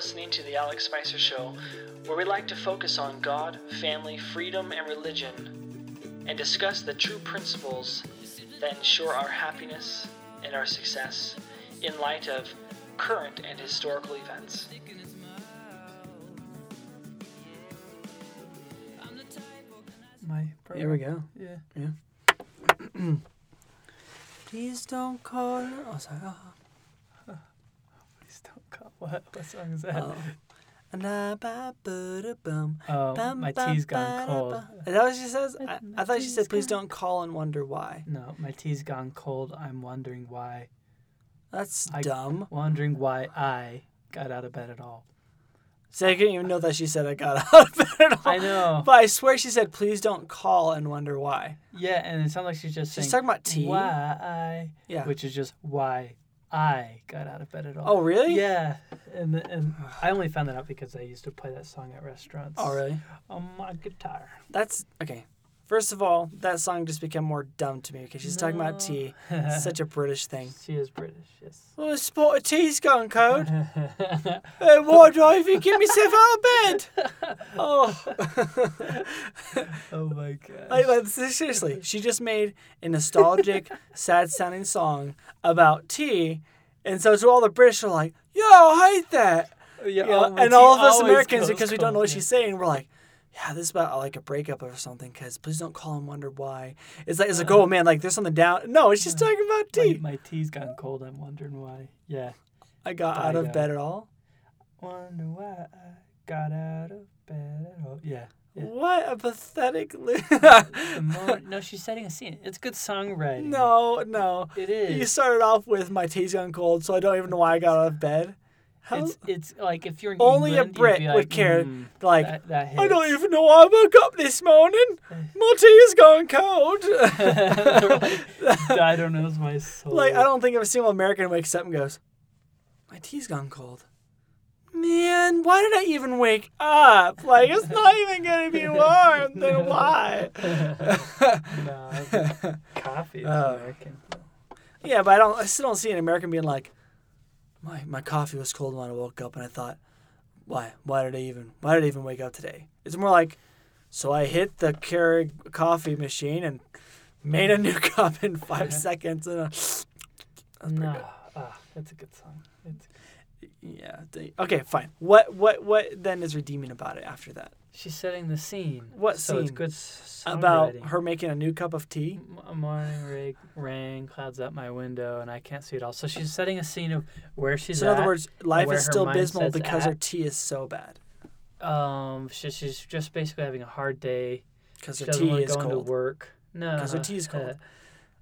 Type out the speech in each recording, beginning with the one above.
listening to The Alex Speiser Show, where we like to focus on God, family, freedom, and religion, and discuss the true principles that ensure our happiness and our success in light of current and historical events. My Here we go. Yeah. Yeah. Please don't call. Oh, sorry. Oh. Please don't call. What? What song is that? oh. And I ba um, ba da bum. Oh, Bum, my tea's gone cold. ba. Is that what she says? I, I thought she said, please don't call and wonder why. No, my tea's gone cold. I'm wondering why. That's I- dumb. Wondering why I got out of bed at all. So I didn't even know that she said I got out of bed at all. I know. But I swear she said, please don't call and wonder why. Yeah, and it sounds like she's just She's saying talking about tea. why Yeah. which is just why I got out of bed at all. Oh, really? Yeah, and and I only found that out because I used to play that song at restaurants. Oh, really? On my guitar. That's okay. First of all, that song just became more dumb to me because she's talking about tea. It's such a British thing. She is British, yes. Well, the spot of tea's gone cold. Uh, why do I even get myself out of bed? Oh. oh my god. like, like, seriously, she just made a nostalgic, sad sounding song about tea. And so to all the British are like, yo, I hate that. yeah, You know, oh, and all of us Americans, because we don't know what she's saying, we're like, yeah, this is about like a breakup or something. Because please don't call and wonder why. It's like it's like, oh uh, man, like there's something down. No, it's just talking about tea. my tea's gone cold. I'm wondering why. Yeah. I got out of bed at all. Wonder why I got out of bed at all. Yeah. Yeah. What a pathetic. Li- more- no, she's setting a scene. It's good songwriting. no, no. It You started off with my tea's gone cold, so I don't even know why I got out of bed. How? It's it's like if you're in Only a England, you'd Brit be would care, "Mm, like, that, that I don't even know why I woke up this morning. My tea is gone cold. I don't know my soul. Like, I don't think a single American wakes up and goes, My tea's gone cold. Man, why did I even wake up? Like, it's not even going to be warm. Then why? no, coffee is Oh. American. yeah, but I don't. I still don't see an American being like, my my coffee was cold when I woke up, and I thought, why? Why did I even? Why did I even wake up today? It's more like, so I hit the Keurig coffee machine and made a new cup in five seconds. And a, That's No, good. ah, that's a good song. It's, Yeah. Okay, fine. What what what then is redeeming about it after that? She's setting the scene. What so it's scene? good About her making a new cup of tea? A morning rig, rain, clouds up my window, and I can't see it all. So she's setting a scene of where she's So in other words, life is still abysmal because at. her tea is so bad. um, she, she's just basically having a hard day. Because her tea is to cold. work. No, 'Cause her tea is cold.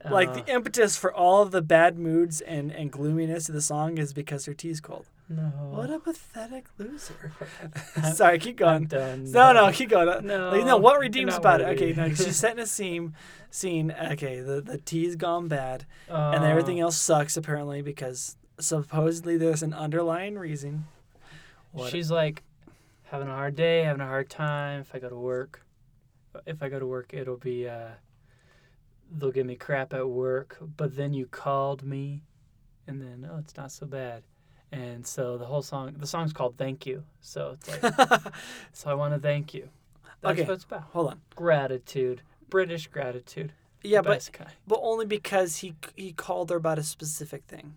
uh, like the impetus for all of the bad moods and, and gloominess of the song is because her tea is cold. No. What a pathetic loser. Sorry, keep I'm going. done. No, no, keep going. No, Like, no, what redeems about it? Okay, no, she's setting a scene. Scene. Okay, the the tea's gone bad, and Uh, everything else sucks apparently because supposedly there's an underlying reason. What- She's like having a hard day, having a hard time. If I go to work, if I go to work, it'll be uh, they'll give me crap at work. But then you called me, and then oh, it's not so bad. And so the whole song, the song's called "Thank You." So it's like, so I want to thank you. That's Okay. what it's about. Hold on. Gratitude, British gratitude. Yeah, but but only because he he called her about a specific thing.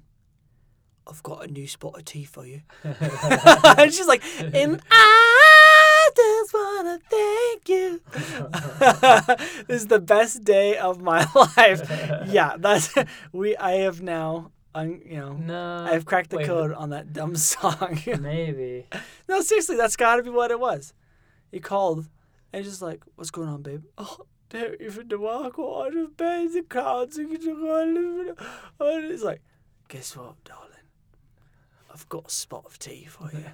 I've got a new spot of tea for you. and she's like, and I just wanna thank you. this is the best day of my life. Yeah, that's we. I have now, un, you know, no, I've cracked the wait, code on that dumb song. Maybe. no, seriously, that's got to be what it was. He called, and he's just like, "What's going on, babe?" Oh, don't even to walk out of bed. The going. And he's like, "Guess what, darling? I've got a spot of tea for you,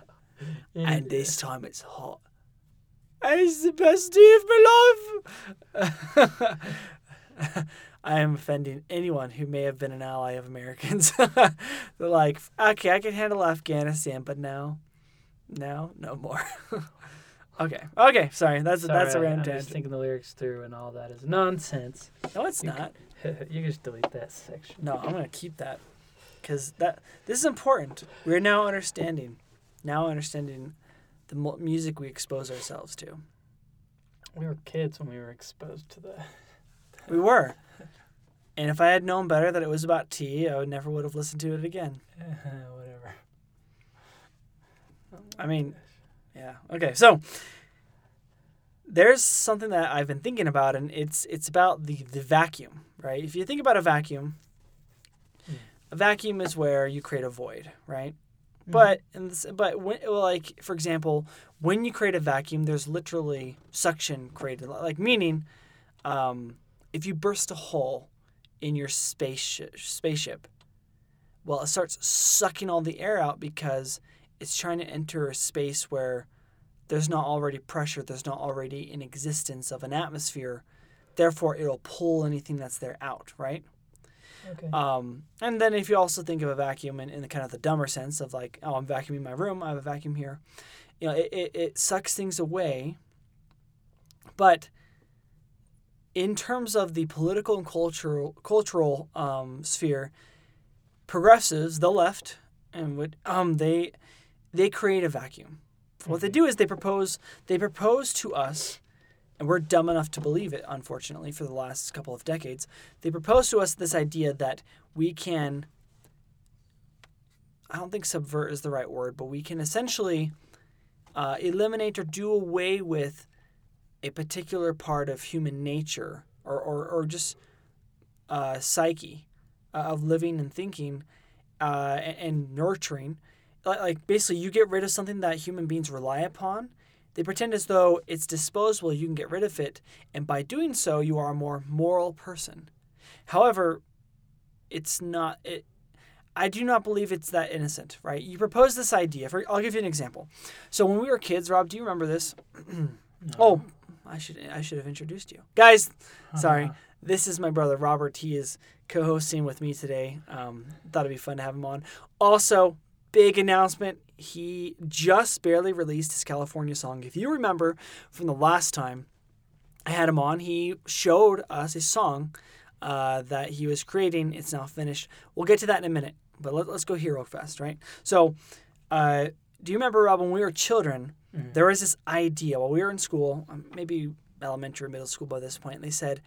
and this time it's hot." And it's the best day of my life. I am offending anyone who may have been an ally of Americans. They're like, okay, I can handle Afghanistan, but now, now, no more. okay, okay, sorry. That's Sorry, that's a I'm random just thinking the lyrics through, and all that is nonsense. No, it's you not. you can just delete that section. No, I'm gonna keep that because that this is important. We're now understanding. now understanding the mu- music we expose ourselves to. We were kids when we were exposed to that. We were. And if I had known better that it was about tea, I would never would have listened to it again. Whatever. I mean, yeah. Okay, so there's something that I've been thinking about, and it's it's about the the vacuum, right? If you think about a vacuum, Hmm. a vacuum is where you create a void, right? Mm-hmm. But in this, but when like for example, when you create a vacuum, there's literally suction created, like meaning, um, if you burst a hole in your space spaceship, well, it starts sucking all the air out because it's trying to enter a space where there's not already pressure, there's not already an existence of an atmosphere. Therefore, it'll pull anything that's there out, right? okay. Um, and then if you also think of a vacuum in, in the kind of the dumber sense of like, oh, I'm vacuuming my room, I have a vacuum here, you know, it, it, it sucks things away. But in terms of the political and cultural cultural um, sphere, progressives, the left, and would um they they create a vacuum. What they do is they propose they propose to us, and we're dumb enough to believe it. Unfortunately, for the last couple of decades, they propose to us this idea that we can. I don't think subvert is the right word, but we can essentially uh, eliminate or do away with a particular part of human nature or, or, or just uh, psyche uh, of living and thinking uh, and, and nurturing. Like, basically, you get rid of something that human beings rely upon. They pretend as though it's disposable, you can get rid of it, and by doing so, you are a more moral person. However, it's not. It, I do not believe it's that innocent, right? You propose this idea. For I'll give you an example. So when we were kids, Rob, do you remember this? Oh, I should I should have introduced you, guys. Sorry, this is my brother Robert. He is co-hosting with me today. Um, thought it'd be fun to have him on. Also, big announcement. He just barely released his California song. If you remember from the last time I had him on, he showed us a song uh, that he was creating. It's now finished. We'll get to that in a minute, but let, us go here real fast, right? So, uh, do you remember, Rob, when we were children, Mhm. there was this idea while we were in school, um, maybe elementary or middle school by this point, they said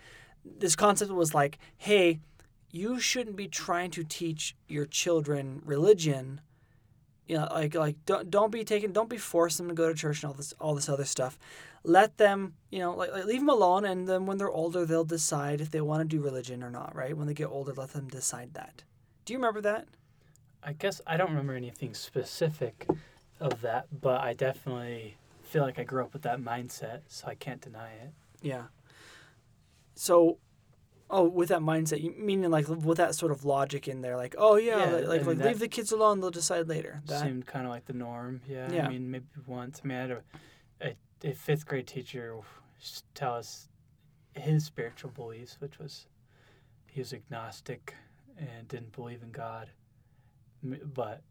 this concept was like, hey, you shouldn't be trying to teach your children religion. You know, like like don't don't be taking don't be forcing them to go to church and all this all this other stuff. Let them, you know, like, like leave them alone, and then when they're older, they'll decide if they want to do religion or not. Right? When they get older, let them decide that. Do you remember that? I guess I don't remember anything specific of that, but I definitely feel like I grew up with that mindset, so I can't deny it. Yeah. So, oh, with that mindset, you meaning like with that sort of logic in there, like, oh yeah, Yeah, like like, and like that- leave the kids alone, they'll decide later. That, Seemed kind of like the norm. Yeah. Yeah. I mean, maybe once. I mean, I had a, a, a fifth grade teacher tell us his spiritual beliefs, which was he was agnostic and didn't believe in God, but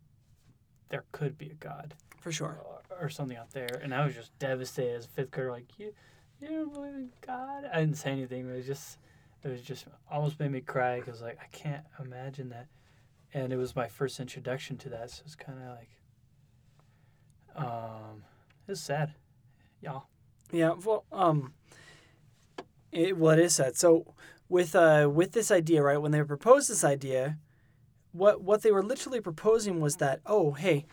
there could be a God for sure. or, or something out there. And I was just devastated as a fifth grader, like, you, you don't believe in God? I didn't say anything, but it was just, it was just almost made me cry because, like, I can't imagine that. And it was my first introduction to that, so it's kind of like, um, it's sad. Y'all. Yeah. Well, um, it, well, it is sad. So with uh with this idea, right? When they proposed this idea, what what they were literally proposing was that, oh, hey,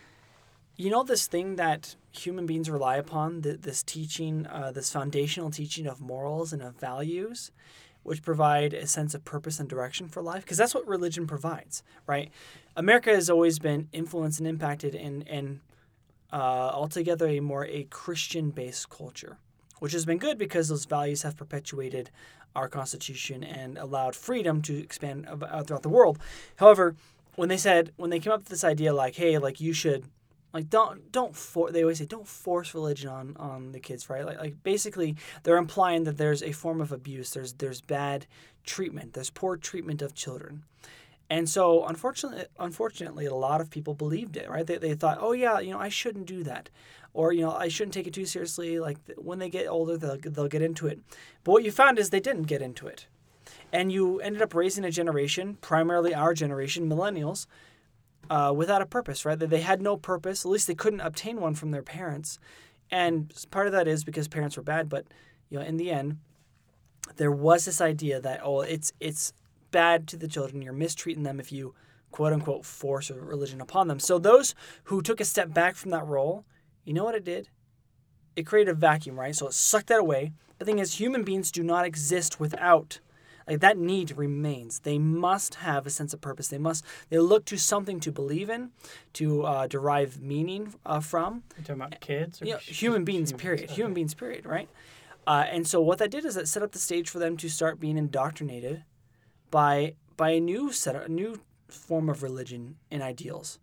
you know this thing that human beings rely upon, th- this teaching, uh, this foundational teaching of morals and of values, which provide a sense of purpose and direction for life, because that's what religion provides, right? America has always been influenced and impacted in in uh, altogether a more a Christian based culture, which has been good because those values have perpetuated our Constitution and allowed freedom to expand uh, throughout the world. However, when they said when they came up with this idea like, hey, like you should like don't don't for they always say don't force religion on on the kids right? Like, like basically they're implying that there's a form of abuse. There's there's bad treatment. There's poor treatment of children and so unfortunately unfortunately a lot of people believed it right they, they thought oh yeah you know i shouldn't do that or you know i shouldn't take it too seriously like when they get older they'll, they'll get into it but what you found is they didn't get into it and you ended up raising a generation primarily our generation millennials uh, without a purpose, right? That they had no purpose. At least they couldn't obtain one from their parents, and part of that is because parents were bad. But you know, in the end, there was this idea that oh, it's it's bad to the children. You're mistreating them if you quote unquote force a religion upon them. So those who took a step back from that role, you know what it did? It created a vacuum, right? So it sucked that away. The thing is, human beings do not exist without like that need remains they must have a sense of purpose they must they look to something to believe in to uh, derive meaning uh, from You talking about kids? Or you know, human beings humans? period human beings period right uh, and so what that did is it set up the stage for them to start being indoctrinated by by a new set a new form of religion and ideals.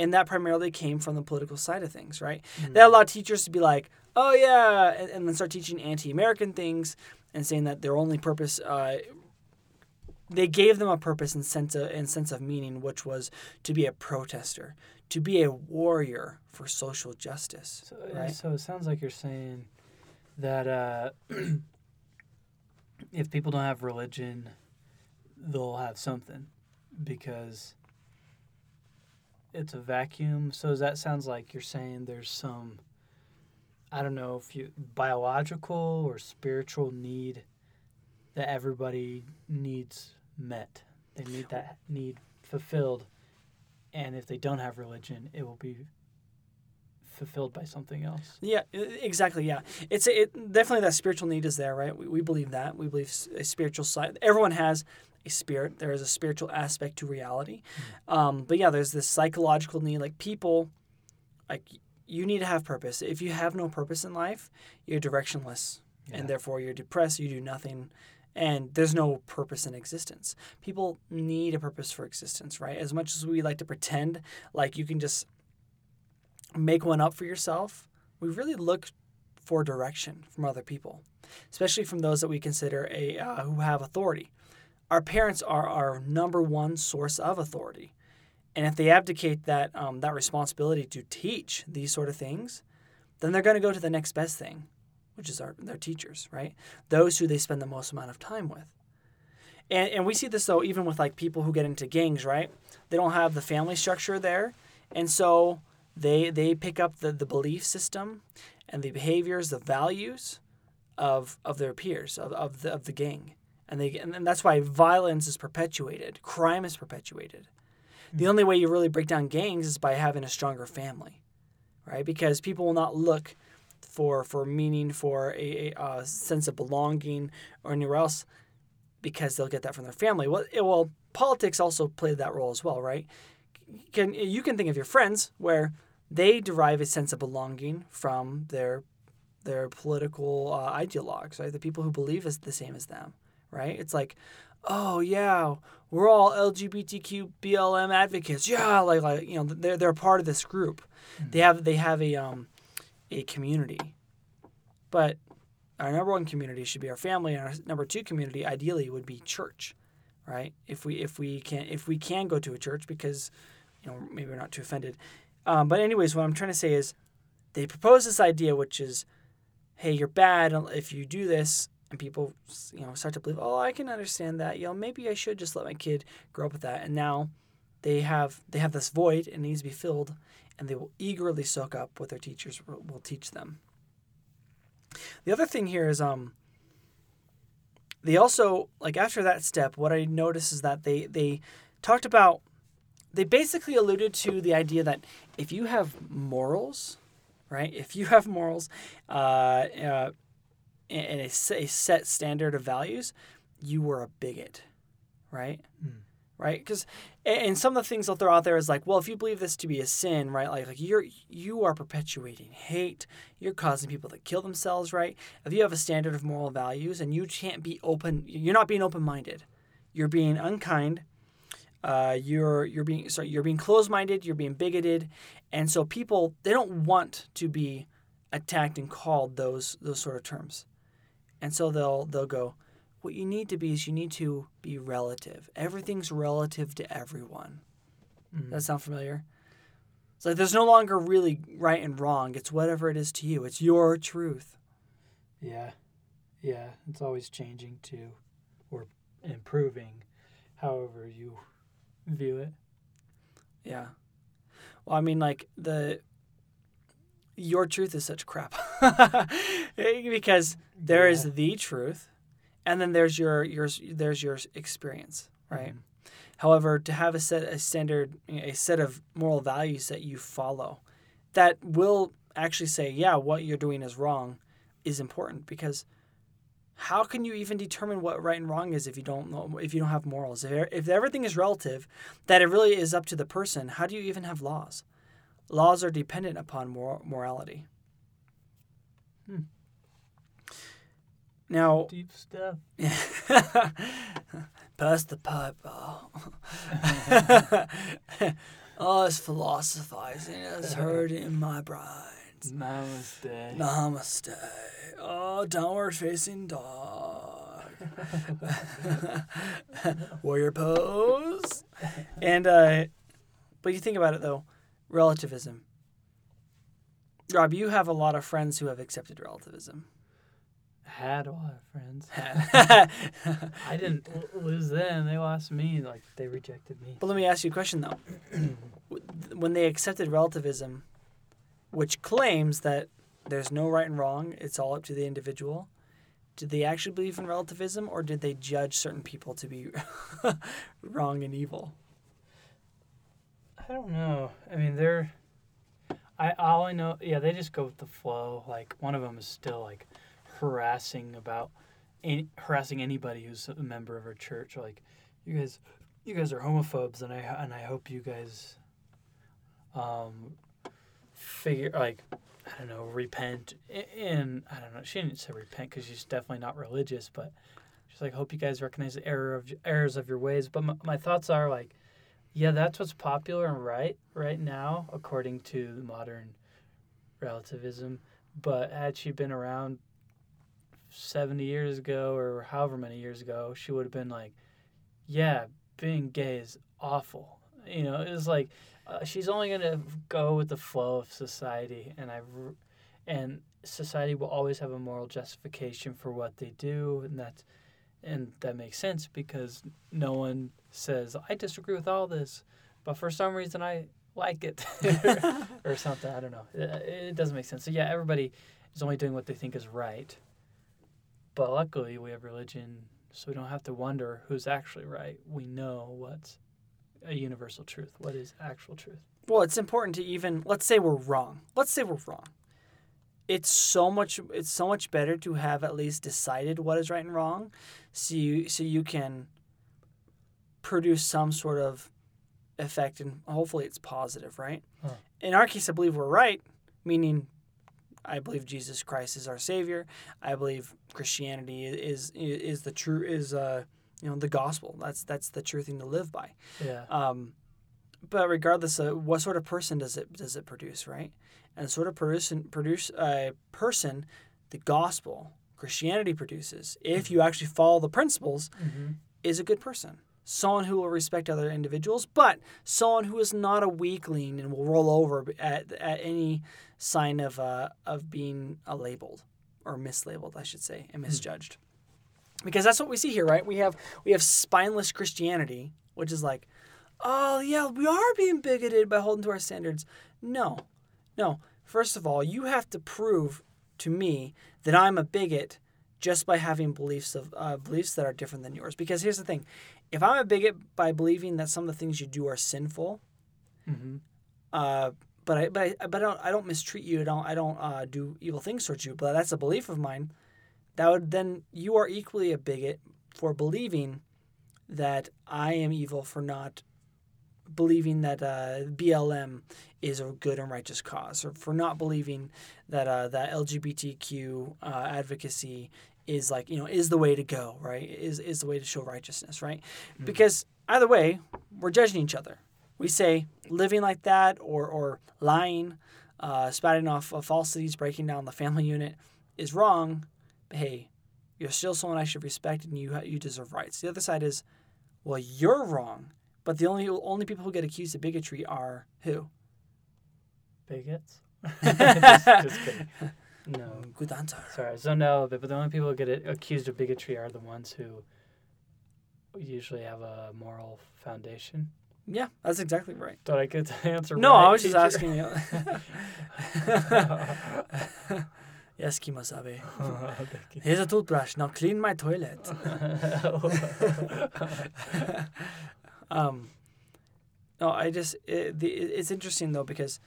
And that primarily came from the political side of things right? They had a lot of teachers to be like oh yeah and, and then start teaching anti-american things and saying that their only purpose uh, they gave them a purpose and sense of, and sense of meaning which was to be a protester to be a warrior for social justice So, uh, right? so it sounds like you're saying that uh, if people don't have religion, they'll have something because it's a vacuum. So that sounds like you're saying there's some, I don't know if you biological or spiritual need that everybody needs met. They need that need fulfilled, and if they don't have religion, it will be fulfilled by something else. Yeah, exactly. Yeah, it's it definitely that spiritual need is there, right? We, we believe that. We believe a spiritual side. Everyone has a spirit. There is a spiritual aspect to reality. Um, but yeah, there's this psychological need. Like people, like you need to have purpose. If you have no purpose in life, you're directionless, Yeah. and therefore you're depressed. You do nothing. And there's no purpose in existence. People need a purpose for existence, right? As much as we like to pretend like you can just make one up for yourself, we really look for direction from other people, especially from those that we consider a uh, who have authority. Our parents are our number one source of authority, and if they abdicate that um, that responsibility to teach these sort of things, then they're going to go to the next best thing, which is our their teachers, right? Those who they spend the most amount of time with. And, and we see this though even with like people who get into gangs, right? They don't have the family structure there, and so they they pick up the, the belief system and the behaviors, the values of of their peers of, of the of the gang, and they and, that's why violence is perpetuated, crime is perpetuated. The only way you really break down gangs is by having a stronger family, right? Because people will not look for for meaning, for a, a, uh sense of belonging or anywhere else, because they'll get that from their family. Well, it, well, politics also played that role as well, right? Can you can think of your friends where they derive a sense of belonging from their their political uh, ideologues, right? The people who believe is the same as them, right? It's like, oh yeah, we're all LGBTQ BLM advocates. Yeah, like like you know they're they're part of this group. They have they have a um a community, but our number one community should be our family, and our number two community ideally would be church, right? If we if we can if we can go to a church because you know maybe we're not too offended. Um, but anyways, what I'm trying to say is they propose this idea, which is, hey, you're bad if you do this, and people you know start to believe, oh, I can understand that. You know, maybe I should just let my kid grow up with that. And now they have they have this void and needs to be filled, and they will eagerly soak up what their teachers will, teach them. The other thing here is um. They also like after that step, what I noticed is that they they talked about they basically alluded to the idea that if you have morals, right? If you have morals, uh, uh, and a set standard of values, you were a bigot, right? Hmm. Right? Because and some of the things they'll throw out there is like, well, if you believe this to be a sin, right? Like, like you're you are perpetuating hate. You're causing people to kill themselves, right? If you have a standard of moral values and you can't be open, you're not being open minded. You're being unkind uh, you're you're being sorry, you're being closed-minded, you're being bigoted, and so people they don't want to be attacked and called those those sort of terms, and so they'll they'll go, what you need to be is you need to be relative. Everything's relative to everyone. Mhm. Does that sound familiar? It's like there's no longer really right and wrong. It's whatever it is to you. It's your truth. Yeah, yeah, it's always changing too, or improving, however you view it. Yeah. Well, I mean, like the your truth is such crap because there is Yeah. the truth, and then there's your your there's your experience, right? Mhm. However, to have a set a standard a set of moral values that you follow, that will actually say, yeah, what you're doing is wrong, is important because how can you even determine what right and wrong is if you don't know if you don't have morals? If, if everything is relative that it really is up to the person how do you even have laws? Laws are dependent upon mor- morality. Hmm. now Deep stuff. pass the pipe oh, oh it's philosophizing it's hurting my brains Namaste. Namaste. Oh, downward facing dog. Warrior pose. And uh but you think about it though, relativism. Rob, you have a lot of friends who have accepted relativism. Had a lot of friends. I didn't lose them. They lost me. Like they rejected me. But let me ask you a question though. when they accepted relativism, which claims that there's no right and wrong, it's all up to the individual. Did they actually believe in relativism or did they judge certain people to be wrong and evil? I don't know. I mean, they're. I all I know, yeah, they just go with the flow. Like one of them is still like harassing about, any, harassing anybody who's a member of our church. Like, you guys, you guys are homophobes, and I and I hope you guys, um, figure like, I don't know, repent. And I don't know. She didn't say repent because she's definitely not religious, but she's like, hope you guys recognize the error of errors of your ways. But my, my thoughts are like. Yeah, that's what's popular and right right now, according to modern relativism. But had she been around 70 years ago or however many years ago, she would have been like, yeah, being gay is awful. You know, it was like uh, she's only going to go with the flow of society. And I, and society will always have a moral justification for what they do. And that's, and that makes sense because no one says I disagree with all this, but for some reason I like it or something. I don't know. It, it doesn't make sense. So yeah, everybody is only doing what they think is right. But luckily, we have religion, so we don't have to wonder who's actually right. We know what's a universal truth. What is actual truth? Well, it's important to even let's say we're wrong. Let's say we're wrong. It's so much it's so much better to have at least decided what is right and wrong so you so you can produce some sort of effect and hopefully it's positive, right? Huh. In our case I believe we're right, meaning I believe Jesus Christ is our savior. I believe Christianity is is the true is uh you know the gospel. That's that's the true thing to live by. Yeah. Um, but regardless of what sort of person does it does it produce, right? And the sort of person produce a person, the gospel Christianity produces, if you actually follow the principles, Mm-hmm. is a good person. Someone who will respect other individuals, but someone who is not a weakling and will roll over at, at any sign of uh, of being uh, labeled or mislabeled, I should say, and misjudged. Because that's what we see here, right? We have we have spineless Christianity, which is like, oh yeah, we are being bigoted by holding to our standards. No, no. First of all, you have to prove to me that I'm a bigot just by having beliefs of uh, beliefs that are different than yours. Because here's the thing: if I'm a bigot by believing that some of the things you do are sinful, Mm-hmm. uh, but I but I, but I don't I don't mistreat you. I don't I don't uh, do evil things towards you. But that's a belief of mine. That would then you are equally a bigot for believing that I am evil for not believing that uh, BLM is a good and righteous cause, or for not believing that uh, that LGBTQ uh, advocacy is like you know is the way to go, right? Is is the way to show righteousness, right? Because either way, we're judging each other. We say living like that or or lying, uh, spouting off uh, falsities, breaking down the family unit is wrong. Hey, you're still someone I should respect, and you you deserve rights. The other side is, well, you're wrong. But the only only people who get accused of bigotry are who? Bigots. just, just kidding. No. Good answer. Sorry, So no, out a little bit, but the only people who get accused of bigotry are the ones who usually have a moral foundation. Yeah, that's exactly right. Did I get the answer No, right, I was just asking you. Yes, Kimosabe. Thank you. Here's a toothbrush. Now clean my toilet. um, no, I just it, the, it's interesting though because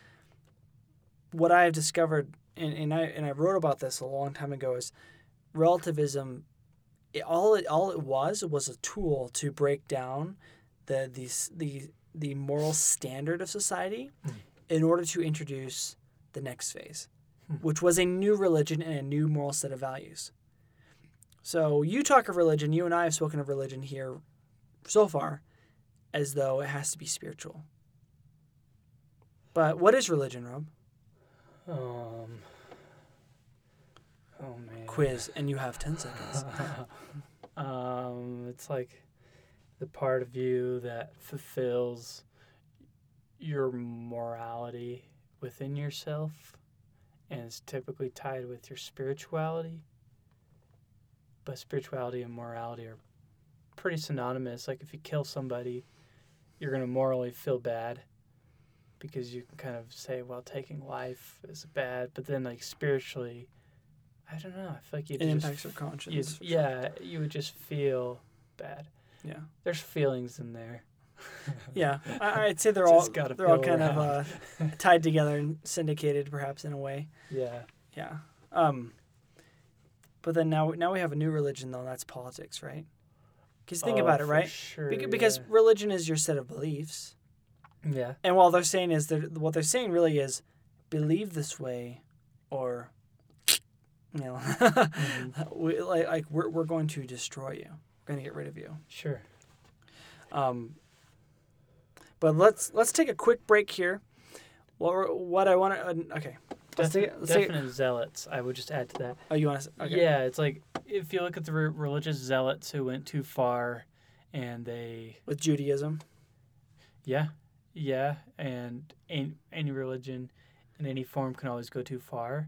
what I have discovered and, and I and I wrote about this a long time ago is relativism. It, all it all it was was a tool to break down the these the the moral standard of society Hmm. in order to introduce the next phase. which was a new religion and a new moral set of values. So you talk of religion, you and I have spoken of religion here so far as though it has to be spiritual. But what is religion, Rob? Um. Oh man. Quiz, and you have 10 seconds. um, it's like the part of you that fulfills your morality within yourself and it's typically tied with your spirituality. But spirituality and morality are pretty synonymous. Like if you kill somebody, you're going to morally feel bad because you can kind of say, well, taking life is bad. But then, like, spiritually, I don't know. I feel like you It just impacts your conscience. yeah, you would just feel bad. Yeah. There's feelings in there. Yeah. I, I'd say they're all they're all kind of uh, tied together and syndicated, perhaps in a way. Yeah. Yeah. Um. But then now now we have a new religion though. That's politics, right? Because think Oh, about it, right? Sure, Bec- because religion is your set of beliefs, yeah. yeah. and what they're saying is they're, what they're saying really is believe this way, or you know, Mm-hmm. we, like like we're we're going to destroy you. We're going to get rid of you. Sure. Um, but let's let's take a quick break here. What what I want to uh, okay. Let's take. Let's take. Definite zealots. I would just add to that. Oh, you want to? Okay. Yeah, it's like if you look at the re- religious zealots who went too far, and they, With Judaism. yeah, yeah, and any, any religion in any form can always go too far,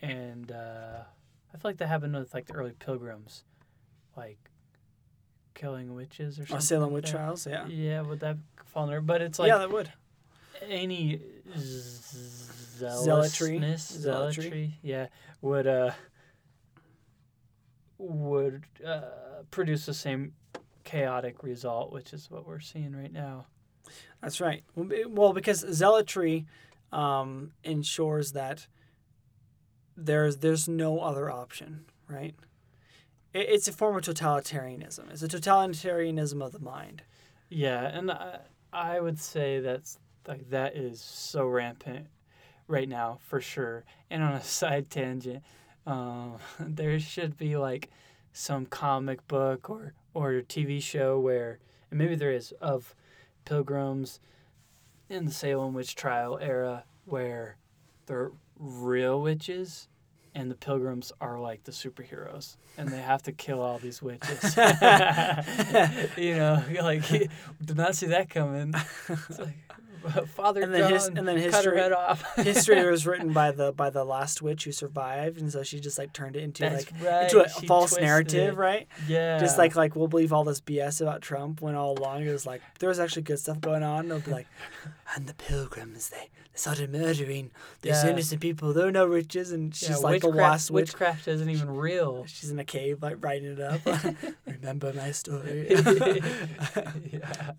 and uh, I feel like that happened with like the early pilgrims, like killing witches or something. Or Salem like witch trials. Yeah. Yeah, would that under? But it's like yeah, that would. any z- Zealotry. zealousness, Zealotry. yeah, would uh would uh, produce the same chaotic result, which is what we're seeing right now. That's right. Well, Well, because zealotry um, ensures that there's there's no other option, right? It, it's a form of totalitarianism. It's a totalitarianism of the mind. Yeah, and I, I would say that's like that is so rampant right now for sure. And on a side tangent, um, there should be like some comic book or or TV show where, and maybe there is of pilgrims in the Salem witch trial era where they're real witches. And the pilgrims are like the superheroes, and they have to kill all these witches. you know, like did not see that coming. It's like Father And then John his- and then cut her history- head off. History was written by the by the last witch who survived, and so she just like turned it into That's like right. into a she false narrative, it. right? Yeah. Just like like we'll believe all this BS about Trump when all along it was like there was actually good stuff going on. They'll be like, and the pilgrims they started murdering these Yeah. innocent people. They're no witches, and she's yeah, like a last witch. witchcraft isn't even real. She's in a cave, like writing it up. Remember my story. yeah.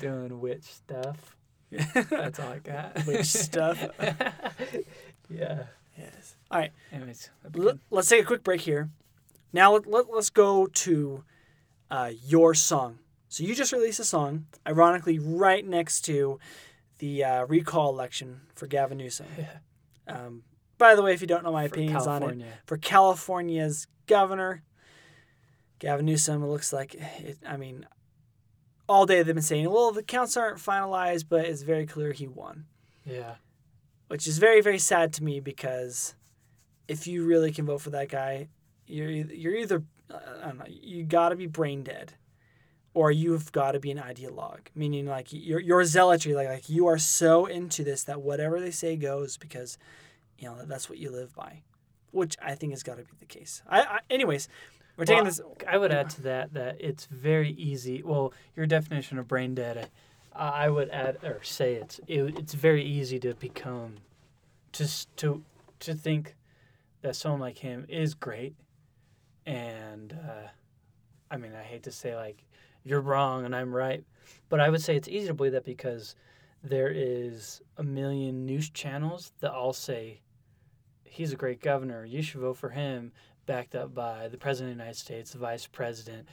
Doing witch stuff. That's all I got. Witch stuff. yeah. yes. All right. Anyways, good. let's take a quick break here. Now let, let, let's go to uh, your song. So you just released a song, ironically, right next to the uh, recall election for Gavin Newsom. Yeah. Um, by the way, if you don't know my For opinions on it, for California's governor, Gavin Newsom, it looks like it. I mean, all day they've been saying, well, the counts aren't finalized, but it's very clear he won, Yeah. which is very, very sad to me because if you really can vote for that guy, you're you're either uh, I don't know, you got to be brain dead, or you've got to be an ideologue, meaning like your your zealotry, like like you are so into this that whatever they say goes because, you know, that's what you live by, which I think has got to be the case. I, I anyways, we're taking this. I would add to that that it's very easy. Well, your definition of brain dead, I I would add or say it's it, it's very easy to become, just to to think that someone like him is great, and uh, I mean I hate to say like you're wrong and I'm right, but I would say it's easy to believe that because there is a million news channels that all say he's a great governor. You should vote for him, backed up by the president of the United States, the vice president,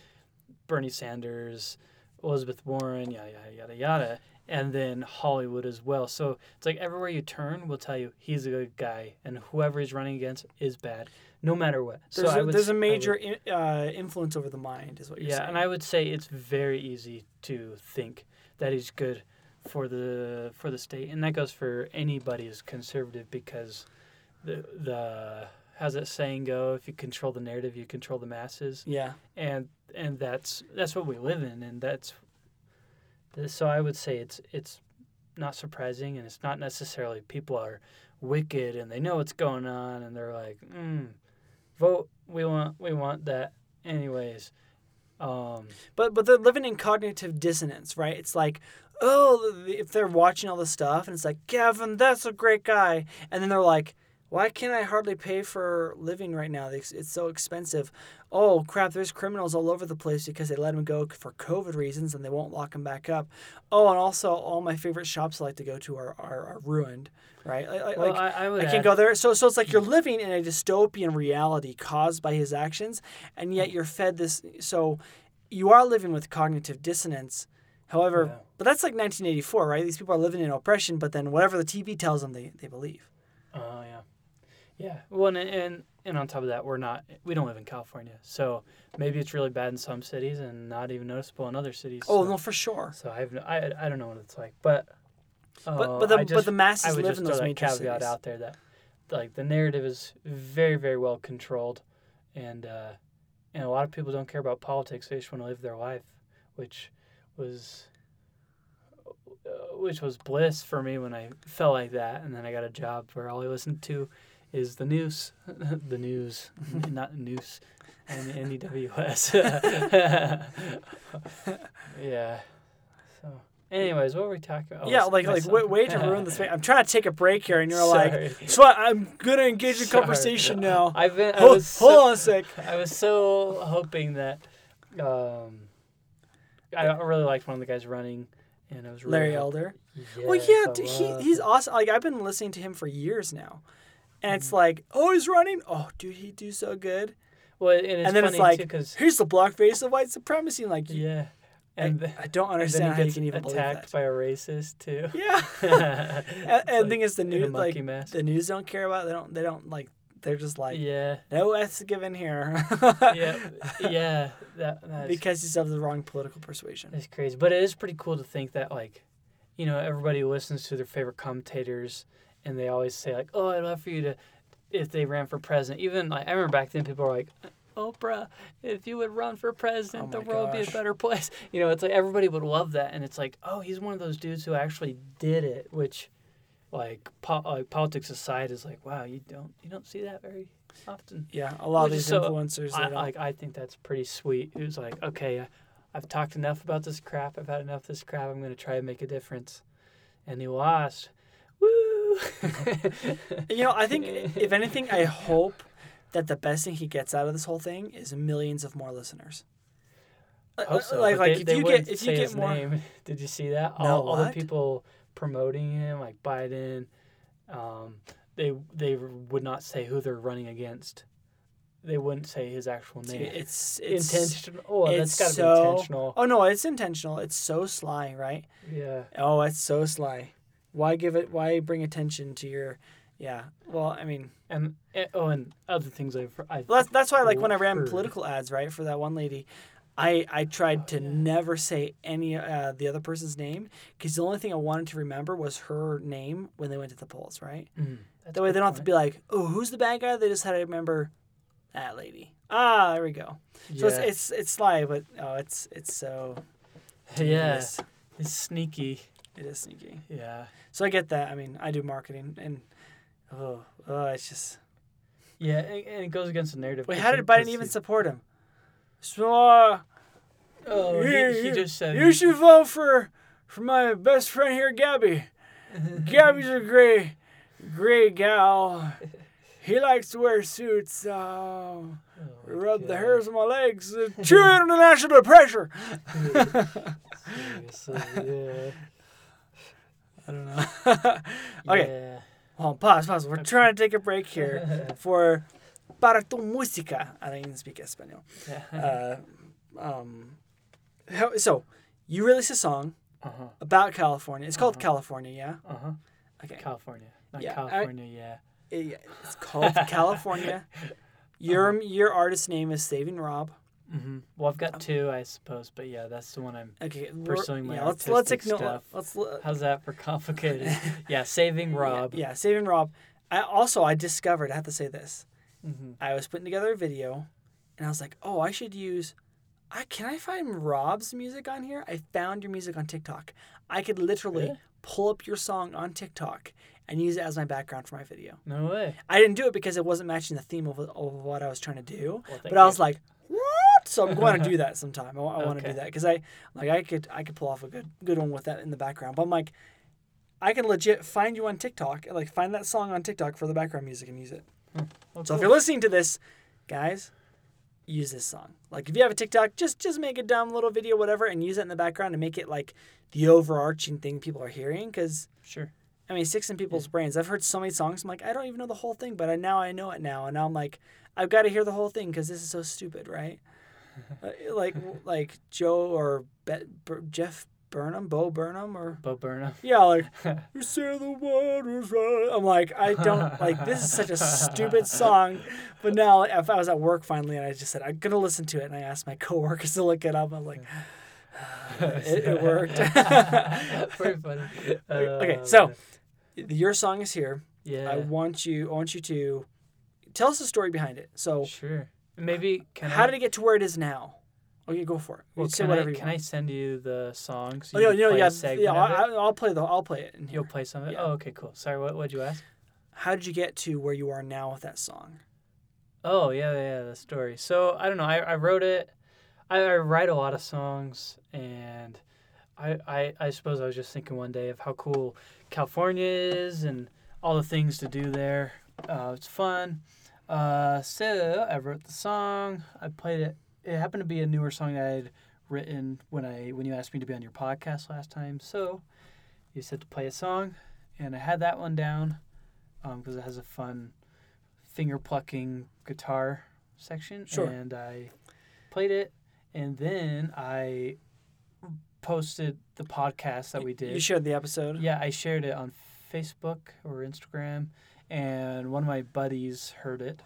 Bernie Sanders, Elizabeth Warren, yada yada yada yada, and then Hollywood as well. So it's like everywhere you turn will tell you he's a good guy, and whoever he's running against is bad, no matter what. There's, so a, would there's a I would- major in, uh, influence over the mind, is what you're yeah, saying. Yeah, and I would say it's very easy to think that he's good for the for the state, and that goes for anybody who's conservative because the the how's that saying go? If you control the narrative, you control the masses, yeah. and and that's that's what we live in, and that's so I would say it's it's not surprising, and it's not necessarily people are wicked and they know what's going on, and they're like, mm, vote. We want we want that anyways. Um, But but they're living in cognitive dissonance, right? It's like, oh, if they're watching all this stuff, and it's like, Gavin, that's a great guy, and then they're like, why can't I hardly pay for living right now? It's, it's so expensive. Oh crap, there's criminals all over the place because they let him go for COVID reasons and they won't lock him back up. Oh, and also all my favorite shops I like to go to are are, are ruined, right? Like, well, I, I would I can't add- go there. So so it's like you're living in a dystopian reality caused by his actions, and yet you're fed this. So you are living with cognitive dissonance. However, Yeah. but that's like 1984, right? These people are living in oppression, but then whatever the TV tells them, they, they believe. Oh yeah, yeah. Well, and, and and on top of that, we're not we don't live in California, so maybe it's really bad in some cities and not even noticeable in other cities. Oh so, no, for sure. So I have no, I I don't know what it's like, but uh, But but the I but just- the I masses would live just in throw those that major caveat cities. out there that like the narrative is very very well controlled, and uh, and a lot of people don't care about politics; they just want to live their life, which was. uh, Which was bliss for me when I felt like that, and then I got a job where all I listened to is the news, the news, n- not news, and NEWS. yeah. So, anyways, what were we talking about? Oh, yeah, like like son. way, to ruin this. I'm trying to take a break here, and you're like, so I'm gonna engage in Sorry. conversation now. I've been. I Hold, was hold so, on a sec. I was so hoping that. Um, I really liked one of the guys running, and I was really Larry Elder. Yes, well, yeah, he, he's awesome. Like I've been listening to him for years now, and it's Mm-hmm. like, oh, he's running. Oh, dude, he do so good. Well, and, it's and then it's like, too, here's the black face of white supremacy. And Like, yeah, I, and, th- I don't and then understand he how you gets can even attacked by a racist too. Yeah. and, and, the thing is, the news, like mask. the news, don't care about. It. They don't. They don't like. They're just like, yeah, no F's given here. yeah, yeah. That that's, because he's of the wrong political persuasion. It's crazy, but it is pretty cool to think that like, you know, everybody listens to their favorite commentators, and they always say like, "Oh, I'd love for you to," if they ran for president. Even like I remember back then, people were like, "Oprah, if you would run for president, Oh the world would be a better place." You know, it's like everybody would love that, and it's like, oh, he's one of those dudes who actually did it, which, like, po- like politics aside, is like, wow, you don't you don't see that very often. Yeah, a lot of Which is these influencers. I, like I think that's pretty sweet. It was like, okay, uh, I've talked enough about this crap. I've had enough of this crap. I'm gonna try to make a difference. And he lost. Woo! You know, I think if anything, I hope that the best thing he gets out of this whole thing is millions of more listeners. Hope so, Like, like they, if they you get if say you get his more, name. Did you see that? No, all, all the people promoting him, like Biden, um, they they would not say who they're running against. They wouldn't say his actual name. it's it's intentional. Oh, it's that's got to so- be intentional. Oh no, it's intentional. It's so sly, right? Yeah. Oh, it's so sly. Why give it? Why bring attention to your? Yeah. Well, I mean, And eh, oh, and other things I've I've well, that's that's why like when I ran Heard. political ads, right, for that one lady, I I tried to yeah. never say any uh, the other person's name because the only thing I wanted to remember was her name when they went to the polls, right? Mm, That way they don't have to be like, oh, who's the bad guy? They just had to remember that lady. Ah, there we go. So it's it's it's sly, but oh, it's it's so. yeah, it's sneaky. It is sneaky. Yeah, So I get that. I mean, I do marketing, and oh, oh it's just. yeah, and, and it goes against the narrative. Wait, how did Biden even support him? So, uh, Oh, he, he just said you should vote for for my best friend here, Gabby. Gabby's a great, great gal. He likes to wear suits. Uh, rub the hairs on my legs. True international pressure. Seriously, yeah. I don't know. okay, Yeah. on, pause, pause. We're trying to take a break here for para tu música. I don't even speak Espanol. Uh, um, so, you released a song Uh-huh. about California. It's called Uh-huh. California, yeah? Uh-huh. Okay. California. Not Yeah, I- California, yeah. It- it's called California. Your your artist name is Saving Rob. Hmm Well, I've got two, I suppose, but yeah, that's the one I'm. Okay, Pursuing my yeah, let's let's ignore stuff. let's let- How's that for complicated? yeah, saving Rob. Yeah, yeah, Saving Rob. I also I discovered I have to say this. hmm I was putting together a video, and I was like, oh, I should use. I can I find Rob's music on here? I found your music on TikTok. I could literally Really? pull up your song on TikTok and use it as my background for my video. No way. I didn't do it because it wasn't matching the theme of, of what I was trying to do. Well, but I was you. like, what? So I'm going to do that sometime. I, want to do that because I like I could I could pull off a good good one with that in the background. But I'm like, I can legit find you on TikTok, like find that song on TikTok for the background music and use it. Hmm. Well, So if you're listening to this, guys, use this song. Like if you have a TikTok, just just make a dumb little video, whatever, and use it in the background and make it like the overarching thing people are hearing. Because Sure. I mean, it sticks in people's brains. I've heard so many songs. I'm like, I don't even know the whole thing, but I, now I know it now, and now I'm like, I've got to hear the whole thing because this is so stupid, right? Uh, like like Joe or Be- Ber- Jeff Burnham, Bo Burnham, or Bo Burnham. yeah, like you say the waters run. I'm like, I don't like this is such a stupid song. But now, like, if I was at work finally, and I just said I'm gonna listen to it, and I asked my coworkers to look it up, I'm like, it, it worked. Very funny. okay, Uh, so your song is here. yeah, I want you. I want you to tell us the story behind it. So, sure. Maybe can how I, did it get to where it is now? Okay, go for it. Well, say can whatever I, you can want. I send you the songs? Oh, yeah, can you know, play a yeah, segment yeah. of it? I, I'll play the. I'll play it. Here. You'll play some of it. Yeah. Oh, okay, cool. Sorry, what what'd you ask? How did you get to where you are now with that song? Oh yeah, yeah, the story. So I don't know. I, I wrote it. I, I write a lot of songs, and I, I I suppose I was just thinking one day of how cool California is and all the things to do there. Uh, it's fun. Uh, so I wrote the song. I played it. It happened to be a newer song that I had written when I when you asked me to be on your podcast last time. So you said to play a song, and I had that one down because it has a fun finger plucking guitar section. Sure. And I played it, and then I posted the podcast that we did. You shared the episode. Yeah, I shared it on Facebook or Instagram, and one of my buddies heard it,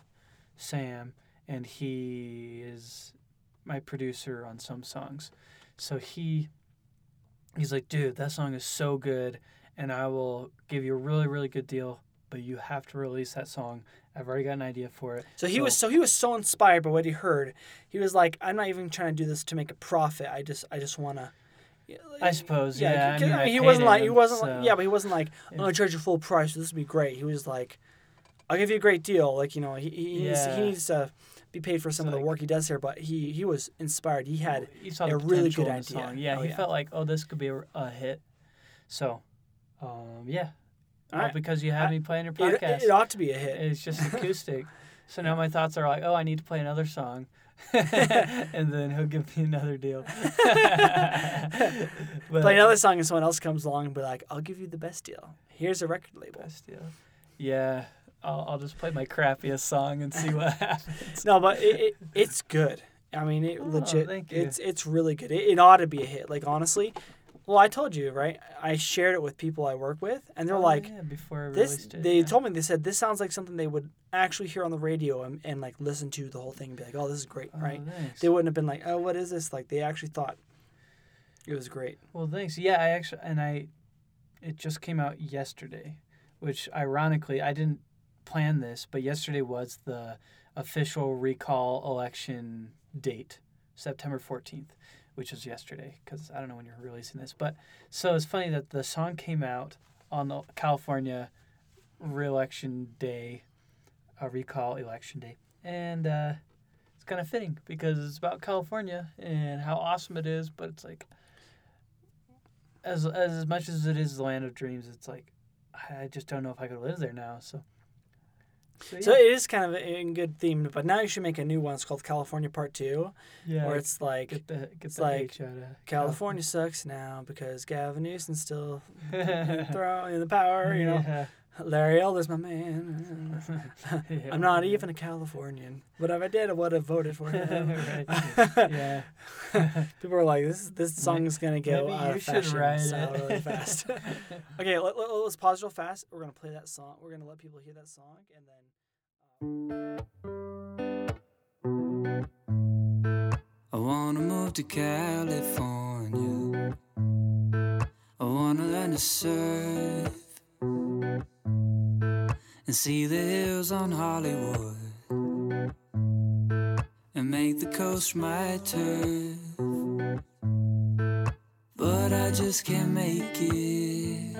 Sam, and he is my producer on some songs. So he he's like, "Dude, that song is so good, and I will give you a really really good deal, but you have to release that song. I've already got an idea for it." So he was so he was so inspired by what he heard. He was like, "I'm not even trying to do this to make a profit. I just I just want to." I suppose, yeah. I 'cause, mean, I he wasn't like he wasn't so- like yeah, but he wasn't like I'm gonna charge you full price. This would be great. He was like, I'll give you a great deal. Like you know, he he, needs, he needs to be paid for some So, of the like- work he does here. But he he was inspired. He had he saw a really good idea. song. Yeah, Oh, he yeah. felt like, oh, this could be a, a hit. So, um, yeah, All All right. because you had I- me playing your it, podcast. it ought to be a hit. it's just acoustic. so now my thoughts are like, oh, I need to play another song. and then he'll give me another deal. but, Play another song and someone else comes along and be like, I'll give you the best deal. Here's a record label. Best deal. Yeah, I'll, I'll just play my crappiest song and see what happens. No, but it, it it's good. I mean, it Oh, legit. thank you. It's it's really good. It, it ought to be a hit. Like honestly, well, I told you right. I shared it with people I work with, and they're Oh, like, yeah, before I "This." released it, They yeah. told me they said this sounds like something they would actually hear on the radio and, and like listen to the whole thing and be like, "Oh, this is great," Oh, right? thanks. They wouldn't have been like, "Oh, what is this?" Like they actually thought it was great. Well, thanks. Yeah, I actually and I, it just came out yesterday, which ironically I didn't plan this, but yesterday was the official recall election date, September fourteenth, which was yesterday because I don't know when you're releasing this, but so it's funny that the song came out on the California re-election day, uh, recall election day, and uh, it's kind of fitting because it's about California and how awesome it is, but it's like as as much as it is the land of dreams, it's like I just don't know if I could live there now. So. So, So it is kind of a in good theme, but now you should make a new one. It's called California Part Two, yeah, where it's like get the get it's like of California sucks now because Gavin Newsom's still California. throwing the power. You know, Yeah. Larry Elder's my man. Yeah. I'm not even a Californian, but if I did, I would have voted for him. Yeah. People are like, "This this song is gonna go Maybe out you of should fashion write so it. really fast." okay, let, let, us pause real fast. We're gonna play that song. We're gonna let people hear that song, and then. Uh, I wanna move to California. I wanna learn to surf and see the hills on Hollywood and make the coast my turf. But I just can't make it.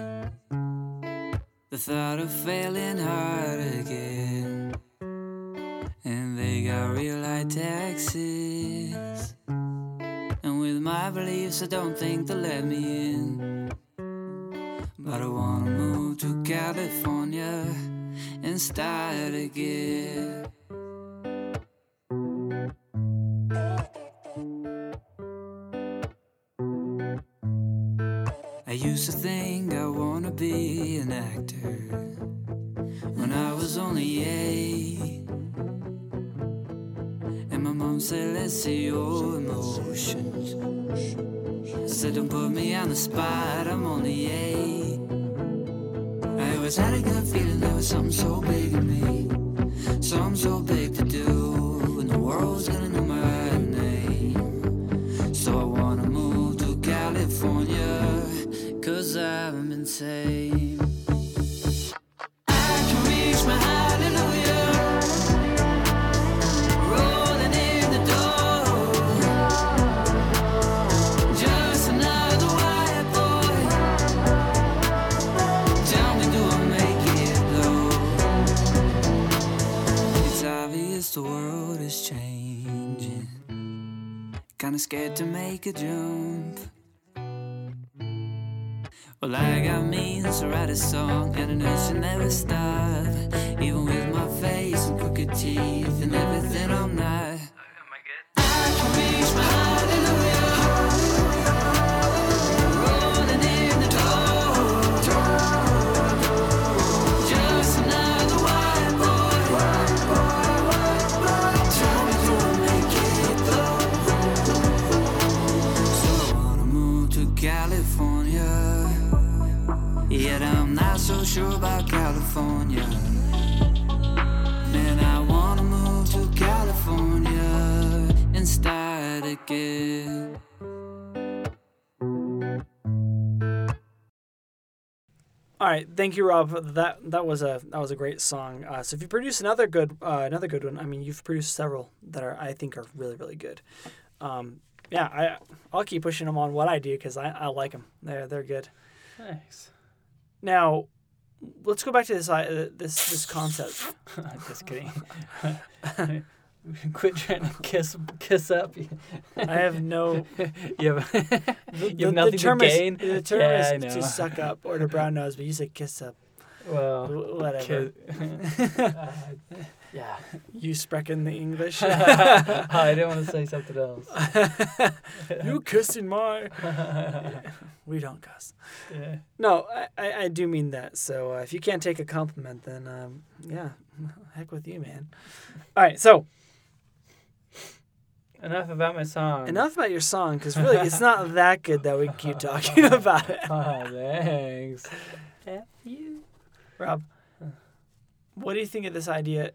The thought of failing hard again. And they got real high taxes. And with my beliefs, I don't think they'll let me in. But I wanna move to California and start again. I used to think I wanna be an actor when I was only eight. And my mom said, Let's see your emotions. I said, Don't put me on the spot, I'm only eight. Always had a good feeling? There was something so big in me, something so big to do, and the world's gonna know Kinda scared to make a jump. Well, I got means to write a song, and I know should never stop. Even with my face and crooked teeth and everything I'm not. So sure about California. Man, I wanna move to California and start again. All right, thank you, Rob. That that was a that was a great song. Uh, so if you produce another good uh, another good one, I mean, you've produced several that are I think are really really good. Um, yeah, I I'll keep pushing them on what I do because I, I like them. They're they're good. Thanks. Now, let's go back to this uh, this this concept. Just kidding. Quit trying to kiss kiss up. I have no. you have, you the- nothing the term to is- gain. the term Yeah, is to suck up or to brown nose, but you said kiss up. Well, Wh- Whatever. uh, yeah. You sprechen the English. I didn't want to say something else. you kissing my. We don't cuss. Yeah. No, I, I, I do mean that. So uh, if you can't take a compliment, then um, yeah, heck with you, man. All right, so Enough about my song. enough about your song because really it's not that good that we keep talking about it. Oh, thanks. Rob, what do you think of this idea?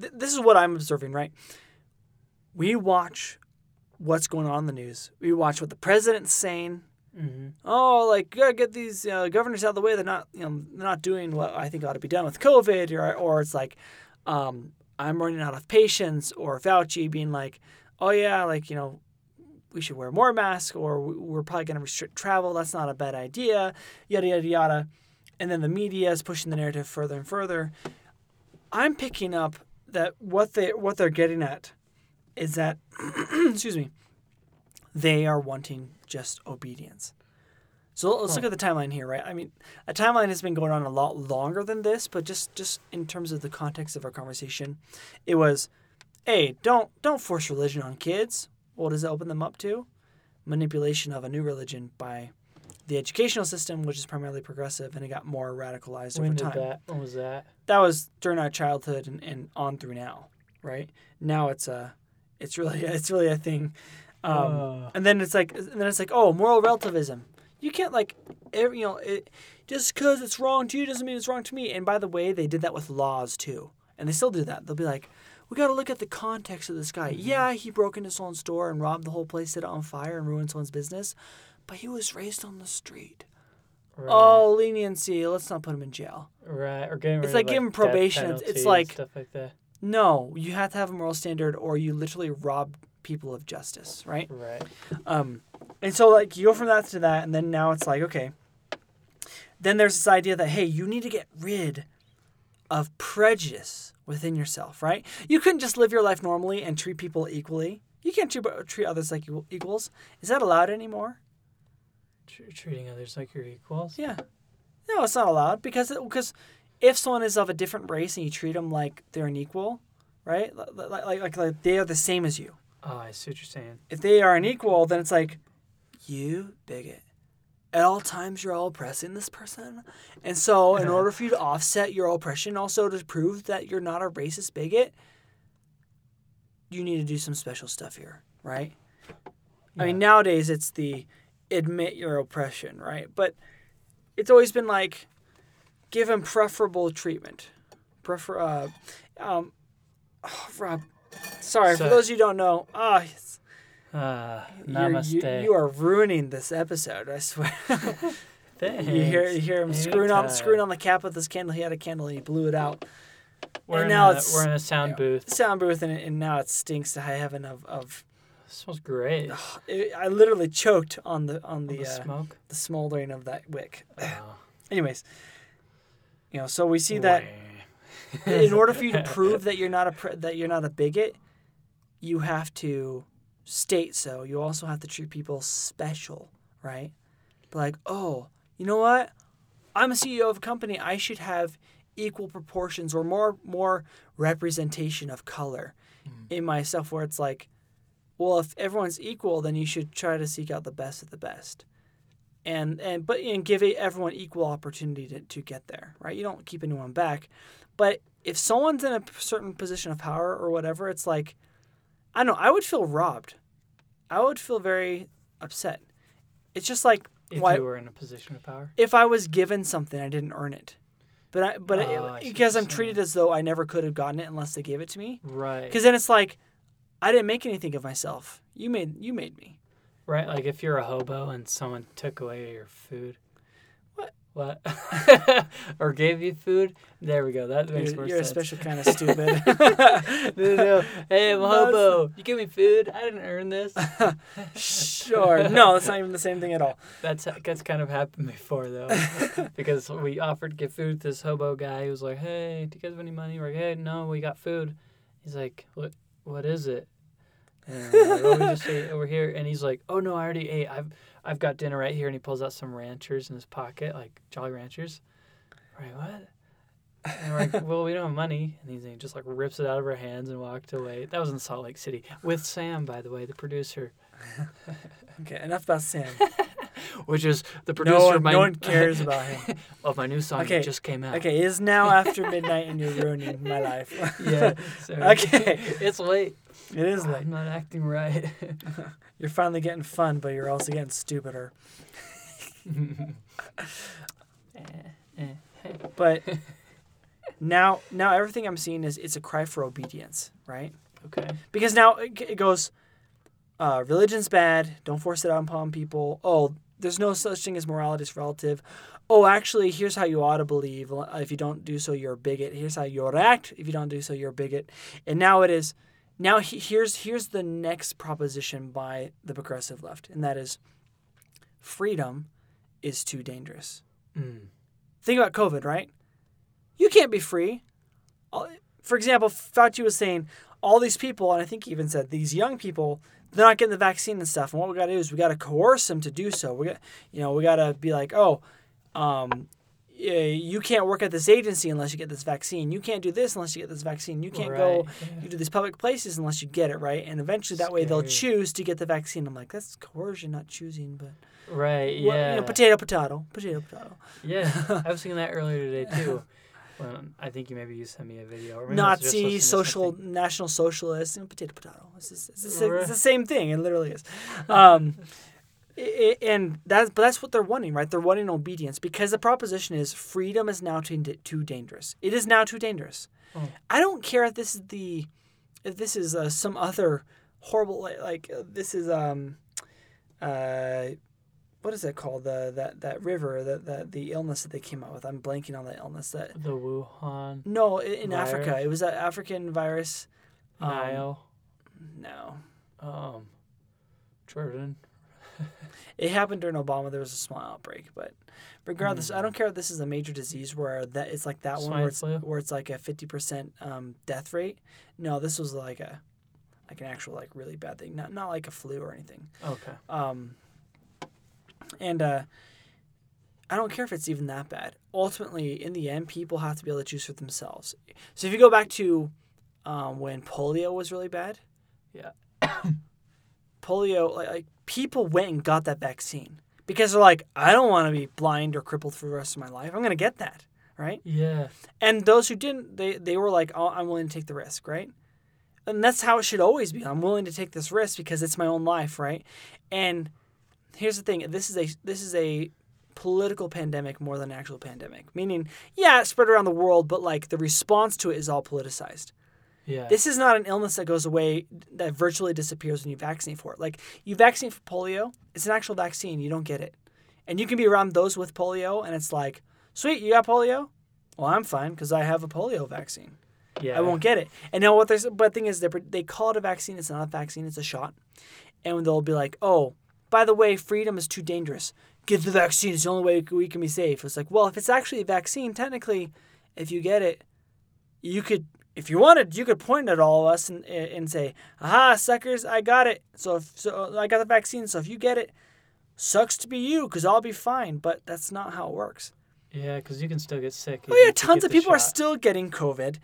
Th- this is what I'm observing, right? We watch what's going on in the news. We watch what the president's saying. Mm-hmm. Oh, like gotta get these uh, governors out of the way. They're not, you know, they're not doing what I think ought to be done with COVID, or or it's like, um, I'm running out of patience, or Fauci being like, oh yeah, like you know, we should wear more masks, or we're probably gonna restrict travel. That's not a bad idea. Yada yada yada, and then the media is pushing the narrative further and further. I'm picking up that what they what they're getting at is that, excuse me, they are wanting just obedience. So let's look at the timeline here, right? I mean, a timeline has been going on a lot longer than this, but just just in terms of the context of our conversation, it was, hey, don't don't force religion on kids. What does it open them up to? Manipulation of a new religion by the educational system, which is primarily progressive, and it got more radicalized When over did time. that? When was that? That was during our childhood and, and on through now, right? Now it's a, it's really it's really a thing. Um, Oh. and then it's like, and then it's like, oh, moral relativism. You can't like, every, you know, it, just because it's wrong to you doesn't mean it's wrong to me. And by the way, they did that with laws too, and they still do that. They'll be like, we got to look at the context of this guy. Yeah, he broke into someone's store and robbed the whole place, set it on fire, and ruined someone's business, but he was raised on the street. Right. Oh, leniency. Let's not put him in jail. right. Or getting It's like of, giving probation. It's- it's like- stuff like that. No, you have to have a moral standard, or you literally rob people of justice, right? Right. Um, and so like you go from that to that, and then now it's like okay. Then there's this idea that hey, you need to get rid of prejudice within yourself, right? You couldn't just live your life normally and treat people equally. You can't treat, treat others like equals. Is that allowed anymore? Tr- treating others like your equals. Yeah. No, it's not allowed because because if someone is of a different race and you treat them like they're an equal, right? Like like like, like they are the same as you. Oh, I see what you're saying. if they are unequal, then it's like, you bigot. At all times, you're all oppressing this person. And so, in uh-huh. order for you to offset your oppression, also to prove that you're not a racist bigot, you need to do some special stuff here, right? I mean, nowadays it's the admit your oppression, right? But it's always been like, give him preferable treatment. Prefer, uh, um, oh, Rob, sorry, for those of you who don't know, ah, Ah, you're- namaste. You, you are ruining this episode. I swear. Thanks. you hear you hear him screwing on screwing on the cap of this candle. He had a candle and he blew it out. We're and now a, it's- we're in a sound booth. Sound booth and, and now it stinks to high heaven of of. Smells great. It, I literally choked on the on the the uh, smoke. the smoldering of that wick. Oh. Anyways, you know, so we see that in order for you to prove that you're not a that you're not a bigot, you have to state so. You also have to treat people special, right? Like, oh, you know what? I'm a CEO of a company. I should have equal proportions or more more representation of color in myself. Where it's like, well, if everyone's equal, then you should try to seek out the best of the best. And and but and give everyone equal opportunity to, to get there, right? You don't keep anyone back. But if someone's in a certain position of power or whatever, it's like, I don't know, I would feel robbed. I would feel very upset. It's just like If why you were in a position of power. if I was given something I didn't earn it. But I but Oh, it- I because I'm treated as though I never could have gotten it unless they gave it to me. Right. Because then it's like, I didn't make anything of myself. You made you made me. Right, like if you're a hobo and someone took away your food. What? What? or gave you food? There we go. That makes You're, more you're a special kind of stupid. no, no, no. Hey, I'm a hobo. You give me food. I didn't earn this. sure. No, that's not even the same thing at all. That's that's kind of happened before though, because we offered to get food to this hobo guy. He was like, "Hey, do you guys have any money?" We're like, "Hey, no, we got food." He's like, "What? What is it?" And we're like, "Oh, we just ate over here." And he's like, "Oh no, I already ate. I've I've got dinner right here." And he pulls out some Ranchers in his pocket, like Jolly Ranchers. We're like, "What?" And we're like, "Well, we don't have money." And he's, he just like rips it out of our hands and walked away. That was in Salt Lake City with Sam, by the way, the producer, Okay, enough about Sam. which is the producer No of one, my no one cares about him. of my new song Okay, that just came out. Okay, it is now after midnight and you're ruining my life. Yeah. Sorry. Okay. it's late. It is late. I'm not acting right. You're finally getting fun, but you're also getting stupider. But now, now everything I'm seeing is it's a cry for obedience, right? okay. Because now it it goes, uh, religion's bad. Don't force it upon people. Oh, there's no such thing as morality is relative. Oh, actually, here's how you ought to believe. If you don't do so, you're a bigot. Here's how you ought to act. If you don't do so, you're a bigot. And now it is. Now he, here's here's the next proposition by the progressive left, and that is, freedom is too dangerous. Mm. Think about COVID, right? You can't be free. For example, Fauci was saying all these people, and I think he even said these young people, they're not getting the vaccine and stuff. And what we got to do is we got to coerce them to do so. We got, you know, we got to be like, oh, um, you can't work at this agency unless you get this vaccine. You can't do this unless you get this vaccine. You can't go Right, yeah. you do these public places unless you get it right. And eventually, that way, they'll choose to get the vaccine. I'm like, that's coercion, not choosing. But Right. well, Yeah. you know, potato, potato, potato, potato. Yeah. I was thinking that earlier today too. When I think you maybe you sent me a video. Or maybe I was just Nazi, social, national socialist, know, potato, potato. It's, just, it's, the it's the same thing. It literally is. Um, and that's but that's what they're wanting, right? They're wanting obedience because the proposition is freedom is now too too dangerous. It is now too dangerous. Oh. I don't care if this is the if this is uh, some other horrible like, like uh, this is um uh what is it called the that that river that that the illness that they came out with. I'm blanking on the illness that The Wuhan, no, in Africa. It was that African virus. Um, Nile, No. um, Jordan. It happened during Obama. There was a small outbreak, but regardless, Hmm. I don't care if this is a major disease where that it's like that one where it's flu? where it's like a fifty percent um, death rate. No, this was like a like an actual like really bad thing. Not not like a flu or anything. Okay. Um, and uh, I don't care if it's even that bad. Ultimately, in the end, people have to be able to choose for themselves. So if you go back to um, when polio was really bad, Yeah. polio like, like people went and got that vaccine because they're like, I don't want to be blind or crippled for the rest of my life. I'm gonna get that, right? Yeah. And those who didn't, they they were like, oh, I'm willing to take the risk, right? And that's how it should always be. I'm willing to take this risk because it's my own life, right? And here's the thing: this is a this is a political pandemic more than an actual pandemic. Meaning, yeah, it spread around the world, but like the response to it is all politicized. Yeah. This is not an illness that goes away that virtually disappears when you vaccinate for it. Like you vaccinate for polio, it's an actual vaccine. You don't get it, and you can be around those with polio, and it's like, sweet, you got polio. Well, I'm fine because I have a polio vaccine. yeah. I won't get it. And now what there's but the thing is they they call it a vaccine. It's not a vaccine. It's a shot. And they'll be like, oh, by the way, freedom is too dangerous. Get the vaccine. It's the only way we can be safe. It's like, well, if it's actually a vaccine, technically, if you get it, you could, if you wanted, you could point at all of us and and say, aha, suckers, I got it. So if so, I got the vaccine. So if you get it, sucks to be you because I'll be fine. But that's not how it works. Yeah, because you can still get sick. Oh yeah, tons of people are still getting COVID.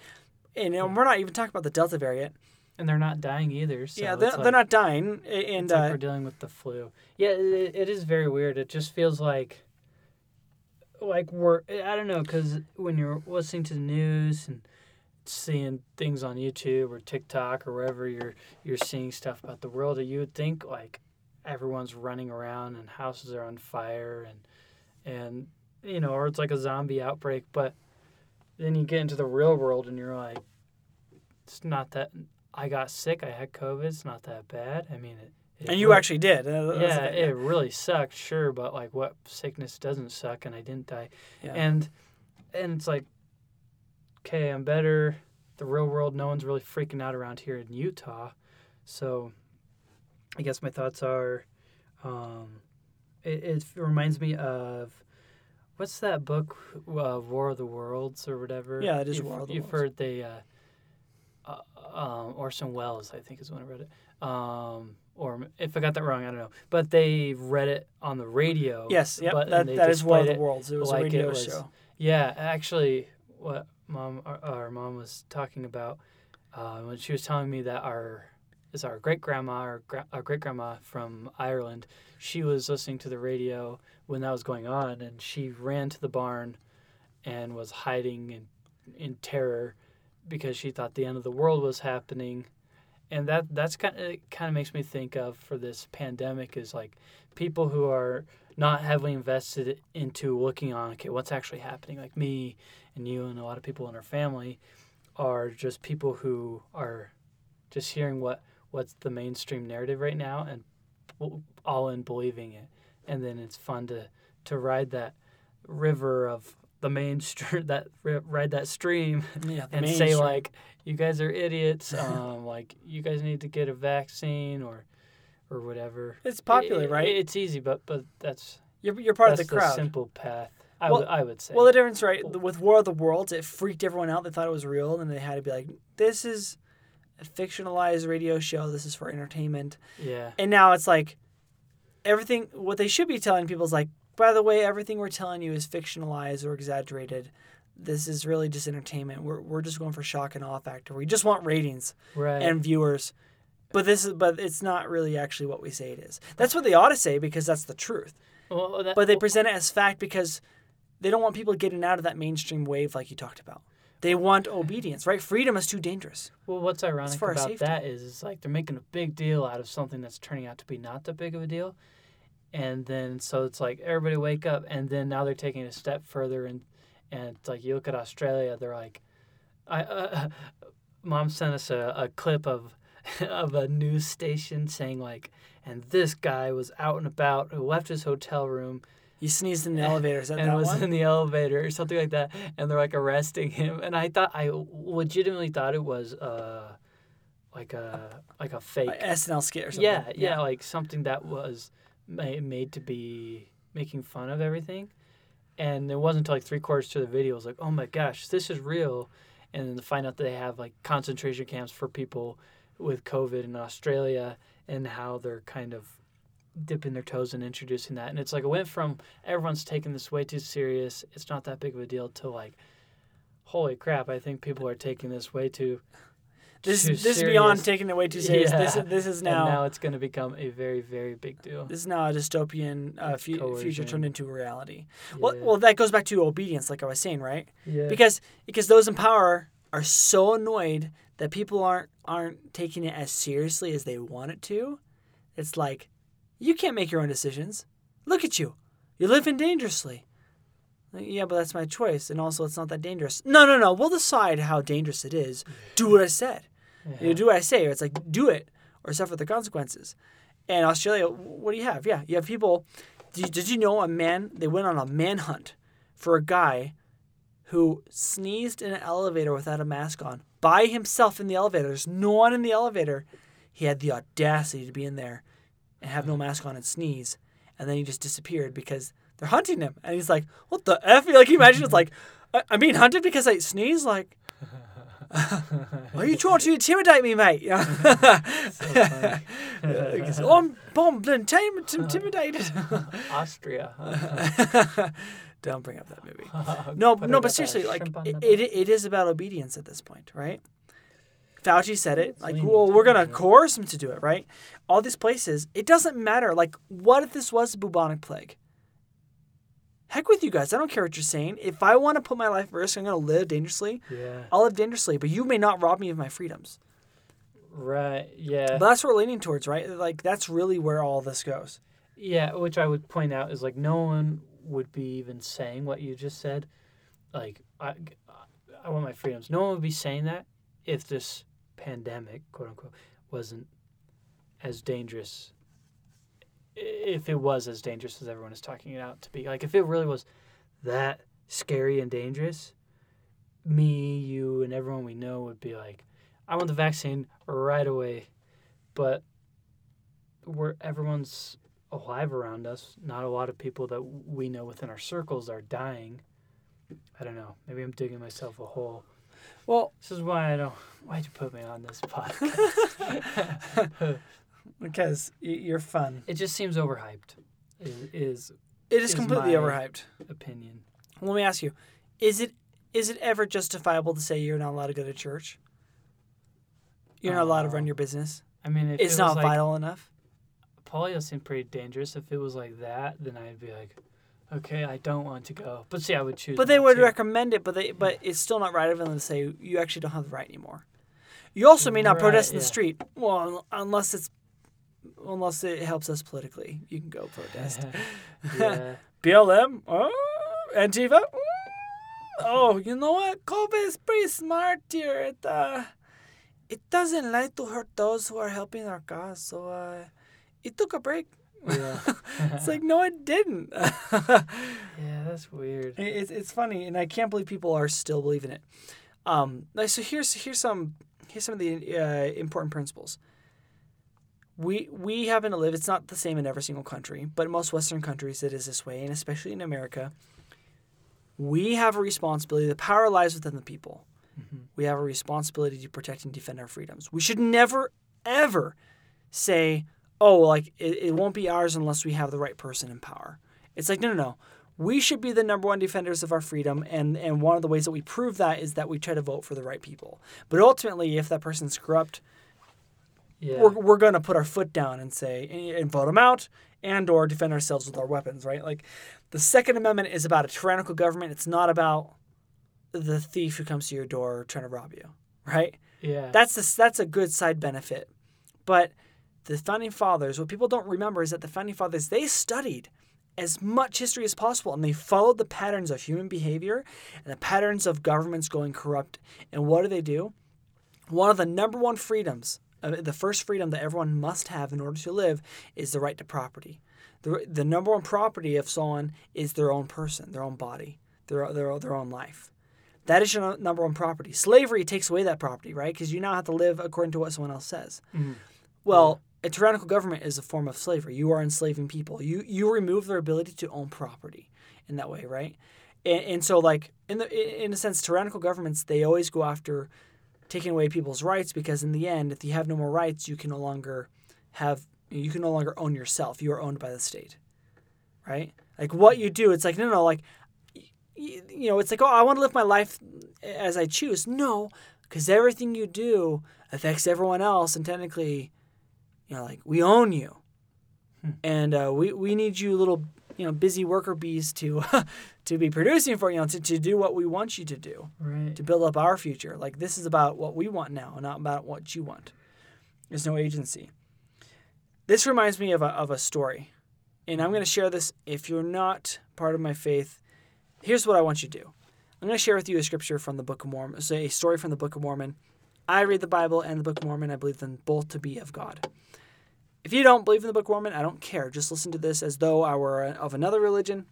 And you know, we're not even talking about the Delta variant. and they're not dying either. So yeah, they're, like, they're not dying, and it's like uh, we're dealing with the flu. Yeah, it, it is very weird. It just feels like, like we're I don't know, because when you're listening to the news and seeing things on YouTube or TikTok or wherever you're you're seeing stuff about the world, that you would think like everyone's running around and houses are on fire and and you know, or it's like a zombie outbreak. But then you get into the real world and you're like, it's not that. I got sick. I had COVID. It's not that bad. I mean, it. it and you really- actually did. Uh, yeah, it really sucked, sure, but like, what sickness doesn't suck? And I didn't die, Yeah. and and it's like, okay, I'm better. The real world, no one's really freaking out around here in Utah, so I guess my thoughts are, um, it, it reminds me of. What's that book, uh, War of the Worlds or whatever? Yeah, it is You've- War of the Worlds. You've heard the uh, uh, um, Orson Welles, I think, is when I read it. Um, or if I got that wrong, I don't know. But they read it on the radio. yes, yep, but, that, that is War of the Worlds. It was like a radio was- show. Yeah, actually, what mom, our, our mom was talking about uh, when she was telling me that our is our great grandma, our, gra- our great grandma from Ireland. She was listening to the radio when that was going on, and she ran to the barn and was hiding in in terror because she thought the end of the world was happening. And that that's kind of kind of makes me think of for this pandemic is like people who are not heavily invested into looking on okay what's actually happening like me and you and a lot of people in our family are just people who are just hearing what what's the mainstream narrative right now and all in believing it and then it's fun to to ride that river of the mainstream that ri- ride that stream Yeah, the and say like you guys are idiots um like you guys need to get a vaccine or or whatever it's popular, It- right? it's easy but but that's you're, you're part of that's the crowd. simple path I Well- would would say Well, the difference, right? With War of the Worlds, it freaked everyone out. They thought it was real, and they had to be like, "This is a fictionalized radio show. This is for entertainment. Yeah. And now it's like everything what they should be telling people is like, by the way, everything we're telling you is fictionalized or exaggerated. This is really just entertainment. We're, we're just going for shock and awe factor. We just want ratings Right. and viewers. But this is but it's not really actually what we say it is. That's what they ought to say because that's the truth. well, that, But they present it as fact because they don't want people getting out of that mainstream wave like you talked about. They want obedience, right? Freedom is too dangerous. Well, what's ironic about that is, it's like they're making a big deal out of something that's turning out to be not that big of a deal, and then so it's like everybody wake up, and then now they're taking it a step further, and and it's like you look at Australia, they're like, I, uh, mom sent us a, a clip of of a news station saying like, and this guy was out and about, who left his hotel room You sneezed in the elevator. Is that and that was one? in the elevator or something like that, and they're like arresting him. And I thought I legitimately thought it was uh like a like a fake. Like SNL skit or something. yeah, yeah, like something that was ma- made to be making fun of everything. And it wasn't until like three quarters to the video, I was like, oh my gosh, this is real. And then to find out that they have like concentration camps for people with COVID in Australia and how they're kind of dipping their toes and introducing that. And it's like it went from everyone's taking this way too serious, it's not that big of a deal, to like, holy crap, I think people are taking this way too. This too this is beyond taking it way too serious. This Yeah. is this is And now, now it's going to become a very, very big deal. this is now a dystopian uh, fu- future turned into reality. Well, well, that goes back to obedience, like I was saying, right? yeah. Because because those in power are so annoyed that people aren't aren't taking it as seriously as they want it to. It's like, you can't make your own decisions. Look at you, you're living dangerously. Uh, yeah, but that's my choice, and also it's not that dangerous. No, no, no. We'll decide how dangerous it is. Do what I said. You do what I say. Or it's like do it or suffer the consequences. And Australia, what do you have? Yeah, you have people. Did you, did you know a man? They went on a manhunt for a guy who sneezed in an elevator without a mask on by himself in the elevator. There's no one in the elevator. He had the audacity to be in there and have no mask on and sneeze, and then he just disappeared because they're hunting him. And he's like, "What the f?" Like, you imagine it's like, I- I'm being hunted because I sneeze. Like, are you trying to intimidate me, mate? Yeah. I'm bombed and tim- intimidated. Austria. Don't bring up that movie. No, no, but seriously, like it, it, it is about obedience at this point, right? Fauci said it. Like, well, we're gonna coerce him to do it, right? All these places, it doesn't matter. Like, what if this was a bubonic plague? Heck with you guys. I don't care what you're saying. If I want to put my life at risk, I'm gonna live dangerously. Yeah. I'll live dangerously, but you may not rob me of my freedoms. Right. Yeah. But that's what we're leaning towards, right? Like, that's really where all this goes. Yeah, which I would point out is like no one would be even saying what you just said. Like I, I want my freedoms. No one would be saying that if this pandemic, quote unquote, wasn't as dangerous. If it was as dangerous as everyone is talking it out to be, like if it really was that scary and dangerous, me, you, and everyone we know would be like, I want the vaccine right away. But where everyone's alive around us. Not a lot of people that we know within our circles are dying. I don't know. Maybe I'm digging myself a hole. Well, This is why I don't. Why'd you put me on this podcast? because you're fun. it just seems overhyped. Is, is It is Is completely overhyped. opinion. Let me ask you: Is it is it ever justifiable to say you're not allowed to go to church? You're not allowed to run Uh, your business. I mean, if It's it not was like, vital enough. Polio seemed pretty dangerous. If it was like that, then I'd be like, okay, I don't want to go. But see, I would choose. But they would to. recommend it. But they but it's still not right of them to say you actually don't have the right anymore. You also may not Right, protest in the street. Well, unless it's unless it helps us politically, you can go protest. yeah. BLM, oh, Antifa. Oh, you know what? COVID is pretty smart here. It uh, it doesn't like to hurt those who are helping our cause. So uh, it took a break. Yeah. It's like no, it didn't. Yeah, that's weird. it's it's funny, and I can't believe people are still believing it. Um, so here's here's some here's some of the uh, important principles. We we happen to live. It's not the same in every single country, but in most Western countries it is this way, and especially in America. We have a responsibility. The power lies within the people, mm-hmm. we have a responsibility to protect and defend our freedoms. We should never, ever say, oh, like it, it won't be ours unless we have the right person in power. It's like, no, no, no. We should be the number one defenders of our freedom. And, and one of the ways that we prove that is that we try to vote for the right people. But ultimately, if that person's corrupt, Yeah. we're, we're going to put our foot down and say, and vote them out and or defend ourselves with our weapons, right? Like the Second Amendment is about a tyrannical government. It's not about the thief who comes to your door trying to rob you, right? yeah. That's the, that's a good side benefit. But the founding fathers, what people don't remember is that the founding fathers they studied as much history as possible and they followed the patterns of human behavior and the patterns of governments going corrupt. And what do they do? One of the number one freedoms, uh, the first freedom that everyone must have in order to live, is the right to property. The, the number one property of someone is their own person, their own body, their, their, their own life. That is your number one property. Slavery takes away that property, right? Because you now have to live according to what someone else says. Well, a tyrannical government is a form of slavery. You are enslaving people. You you remove their ability to own property in that way, right? And, and so, like in the in a sense, tyrannical governments they always go after taking away people's rights because in the end, if you have no more rights, you can no longer have you can no longer own yourself. You are owned by the state, right? Like what you do, it's like no, no, like y- you know, it's like, oh, I want to live my life as I choose. No, because everything you do affects everyone else, and technically, you know, like we own you, and uh, we we need you little, you know, busy worker bees to to be producing for you know to, to do what we want you to do right. to build up our future. Like this is about what we want now, not about what you want. There's no agency. This reminds me of a, of a story, and I'm going to share this. If you're not part of my faith, here's what I want you to do. I'm going to share with you a scripture from the Book of Mormon, so a story from the Book of Mormon. I read the Bible and the Book of Mormon. I believe them both to be of God. If you don't believe in the Book of Mormon, I don't care. Just listen to this as though I were of another religion.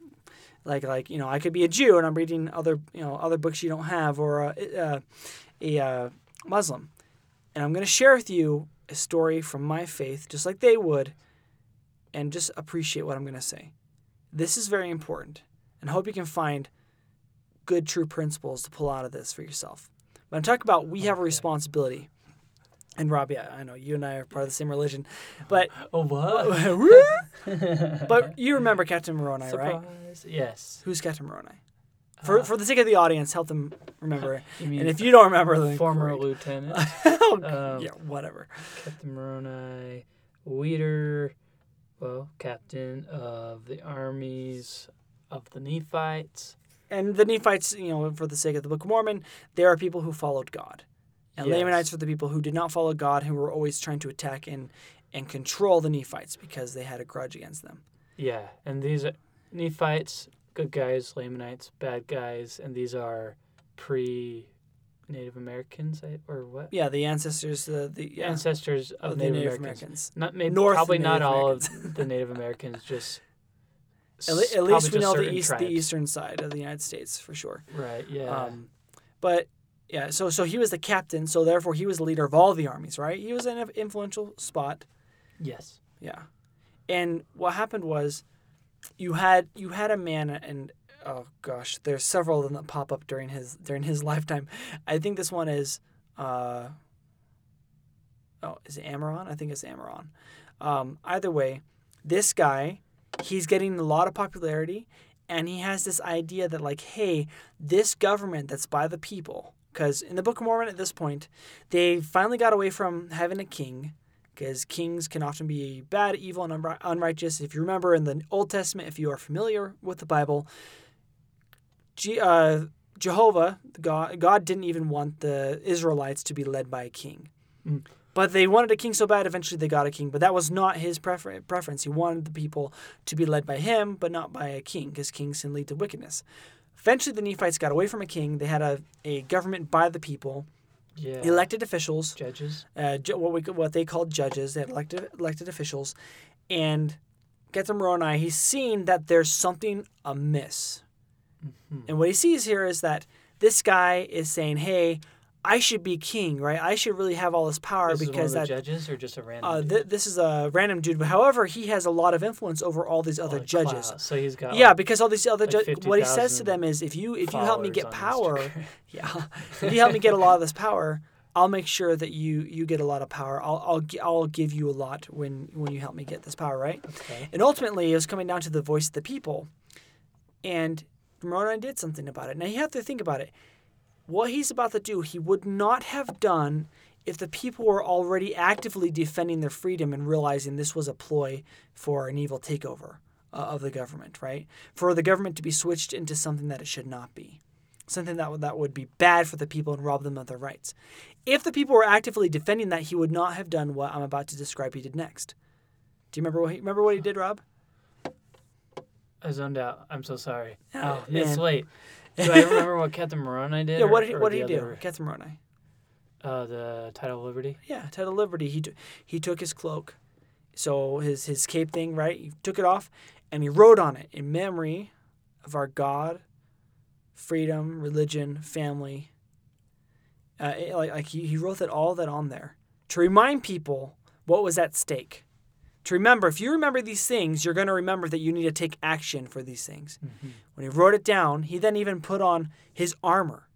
Like, like you know, I could be a Jew and I'm reading other, you know, other books you don't have, or a, a, a uh, Muslim, and I'm going to share with you a story from my faith, just like they would, and just appreciate what I'm going to say. This is very important, and hope you can find good, true principles to pull out of this for yourself. But I'm talking about we have a responsibility. And Robbie, I know you and I are part of the same religion, but Oh what? but you remember Captain Moroni, right? Yes. Who's Captain Moroni? For, for the sake of the audience, help them remember. And if you don't remember, then former great. lieutenant Oh, Um, yeah, whatever. Captain Moroni, Weeder, well, captain of the armies of the Nephites. And the Nephites, you know, for the sake of the Book of Mormon, there are people who followed God. And Yes. Lamanites were the people who did not follow God, who were always trying to attack and, and control the Nephites because they had a grudge against them. Yeah, and these are Nephites, good guys, Lamanites, bad guys, and these are pre Native Americans, or what? Yeah, the ancestors, the, the yeah, Ancestors of, of the Native, Native Americans. Americans. Not maybe North probably not Native all of the Native Americans, just At, le- at least we know the east, the eastern side of the United States for sure. Right. Yeah. Um, but yeah, so so he was the captain, so therefore he was the leader of all the armies, right? He was in an influential spot. yes. Yeah. And what happened was you had you had a man and oh gosh, there's several of them that pop up during his during his lifetime. I think this one is uh oh, is it Amaron? I think it's Amaron. Um, either way, this guy, he's getting a lot of popularity and he has this idea that like, hey, this government that's by the people, because in the Book of Mormon at this point, they finally got away from having a king because kings can often be bad, evil, and unri- unrighteous. If you remember in the Old Testament, if you are familiar with the Bible, uh, Jehovah, God, God didn't even want the Israelites to be led by a king. Mm. But they wanted a king so bad, eventually they got a king. But that was not his prefer- preference. He wanted the people to be led by him, but not by a king, because kings can lead to wickedness. Eventually, the Nephites got away from a king. They had a, a government by the people, Yeah. elected officials, judges. uh, ju- what we what they called judges. They had elected elected officials, and Captain Moroni. He's seen that there's something amiss, Mhm. and what he sees here is that this guy is saying, "Hey, I should be king, right? I should really have all this power This is one of because that judges or just a random. uh, th- this is a random dude. But however, he has a lot of influence over all these other Like judges. So he's got Yeah, like, because all these other like judges, what he says to them is, if you if you help me get power, yeah, if you help me get a lot of this power, I'll make sure that you you get a lot of power. I'll I'll gi- I'll give you a lot when when you help me get this power, right? Okay. And ultimately, it was coming down to the voice of the people, and Moroni did something about it. Now you have to think about it. What he's about to do, he would not have done if the people were already actively defending their freedom and realizing this was a ploy for an evil takeover uh, of the government, right? For the government to be switched into something that it should not be, something that would, that would be bad for the people and rob them of their rights. If the people were actively defending that, he would not have done what I'm about to describe he did next. Do you remember what he remember what he did, Rob? I zoned out. I'm so sorry. Oh, Oh, it's late. Do I remember what Captain Moroni did? Yeah, what did he, or what did he do? other- Captain Moroni. Uh, the title of Liberty. Yeah, title of Liberty. He t- he took his cloak, so his his cape thing, right? He took it off, and he wrote on it in memory of our God, freedom, religion, family. Uh, it- like like he, he wrote that all that on there to remind people what was at stake. To remember, if you remember these things, you're going to remember that you need to take action for these things. Mm-hmm. When he wrote it down, he then even put on his armor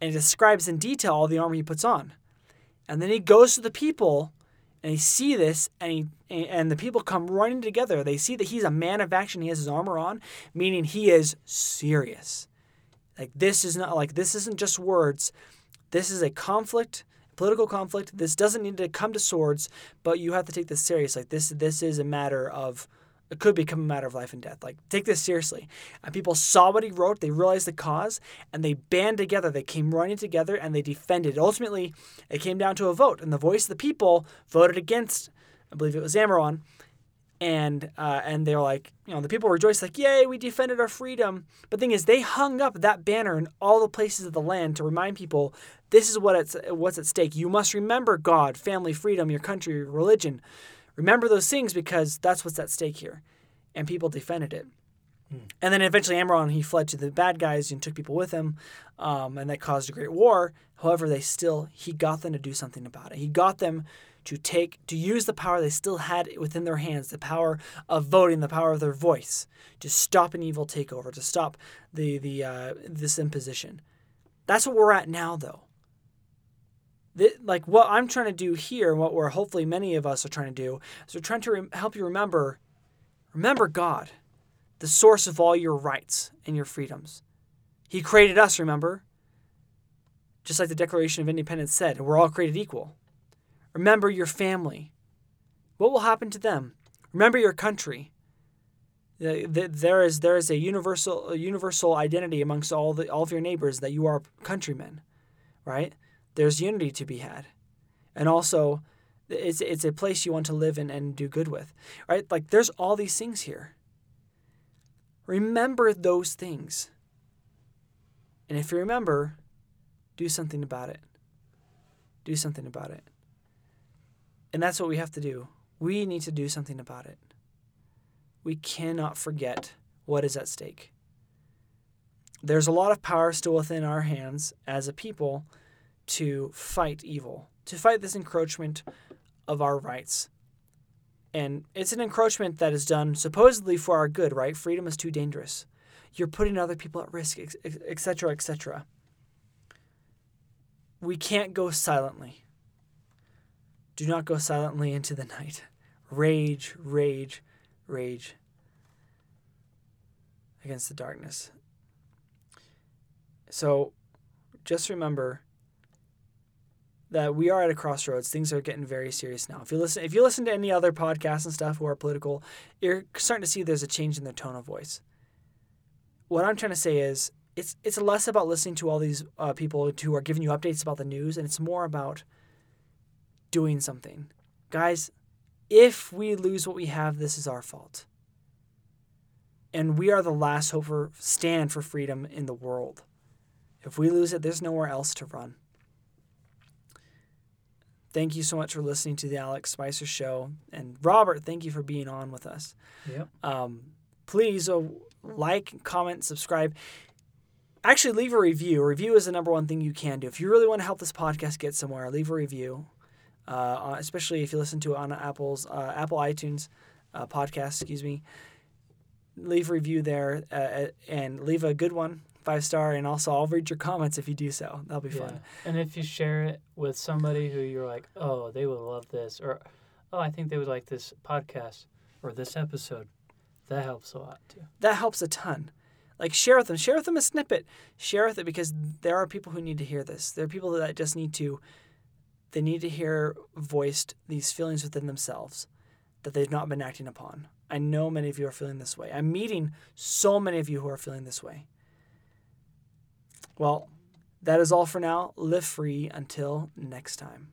and he describes in detail all the armor he puts on. And then he goes to the people and he see this and he and the people come running together. They see that he's a man of action. He has his armor on, meaning he is serious. Like this is not like this isn't just words. This is a conflict, political conflict. This doesn't need to come to swords, but you have to take this serious. Like this this is a matter of it could become a matter of life and death. Like take this seriously. And people saw what he wrote, they realized the cause, and they band together. They came running together and they defended. Ultimately, it came down to a vote, and the voice of the people voted against. I believe it was Amaron, and uh, and they're like, you know, the people rejoiced like, yay, we defended our freedom. But the thing is, they hung up that banner in all the places of the land to remind people this is what it's what's at stake. You must remember God, family, freedom, your country, your religion. Remember those things because that's what's at stake here. And people defended it. And then eventually Amron, he fled to the bad guys and took people with him, um, and that caused a great war. However, they still, he got them to do something about it. He got them to take, to use the power they still had within their hands, the power of voting, the power of their voice, to stop an evil takeover, to stop the, the, uh, this imposition. That's what we're at now, though. Th- like what I'm trying to do here, and what we're hopefully many of us are trying to do, is we're trying to rem- help you remember, remember God the source of all your rights and your freedoms. He created us, remember? Just like the Declaration of Independence said, we're all created equal. Remember your family. What will happen to them? Remember your country. The- the- There is there is a universal a universal identity amongst all the all of your neighbors that you are countrymen, right? There's unity to be had, and also it's it's a place you want to live in and do good with, right? Like there's all these things here. Remember those things. And if you remember, do something about it. Do something about it. And that's what we have to do. We need to do something about it. We cannot forget what is at stake. There's a lot of power still within our hands as a people to fight evil, to fight this encroachment of our rights. And it's an encroachment that is done supposedly for our good, right? Freedom is too dangerous. You're putting other people at risk, etc., etc. We can't go silently. Do not go silently into the night. Rage, rage, rage against the darkness. So just remember that we are at a crossroads. Things are getting very serious now. If you listen, if you listen to any other podcasts and stuff who are political, you're starting to see there's a change in their tone of voice. What I'm trying to say is, it's it's less about listening to all these uh, people who are giving you updates about the news, and it's more about doing something, guys. If we lose what we have, this is our fault, and we are the last hope for stand for freedom in the world. If we lose it, there's nowhere else to run. Thank you so much for listening to the Alex Speiser Show. And Robert, thank you for being on with us. Yep. Um, please uh, like, comment, subscribe. actually leave a review. A review is the number one thing you can do. If you really want to help this podcast get somewhere, leave a review. Uh, especially if you listen to it on Apple's uh, Apple iTunes uh, podcast, excuse me. Leave a review there uh, and leave a good one, five star, and also I'll read your comments if you do so. That'll be fun. And if you share it with somebody who you're like, oh, they would love this, or oh, I think they would like this podcast or this episode, that helps a lot too. That helps a ton. Like share with them. Share with them a snippet. Share with it because there are people who need to hear this. There are people that just need to they need to hear voiced these feelings within themselves that they've not been acting upon. I know many of you are feeling this way. I'm meeting so many of you who are feeling this way. Well, that is all for now. Live free until next time.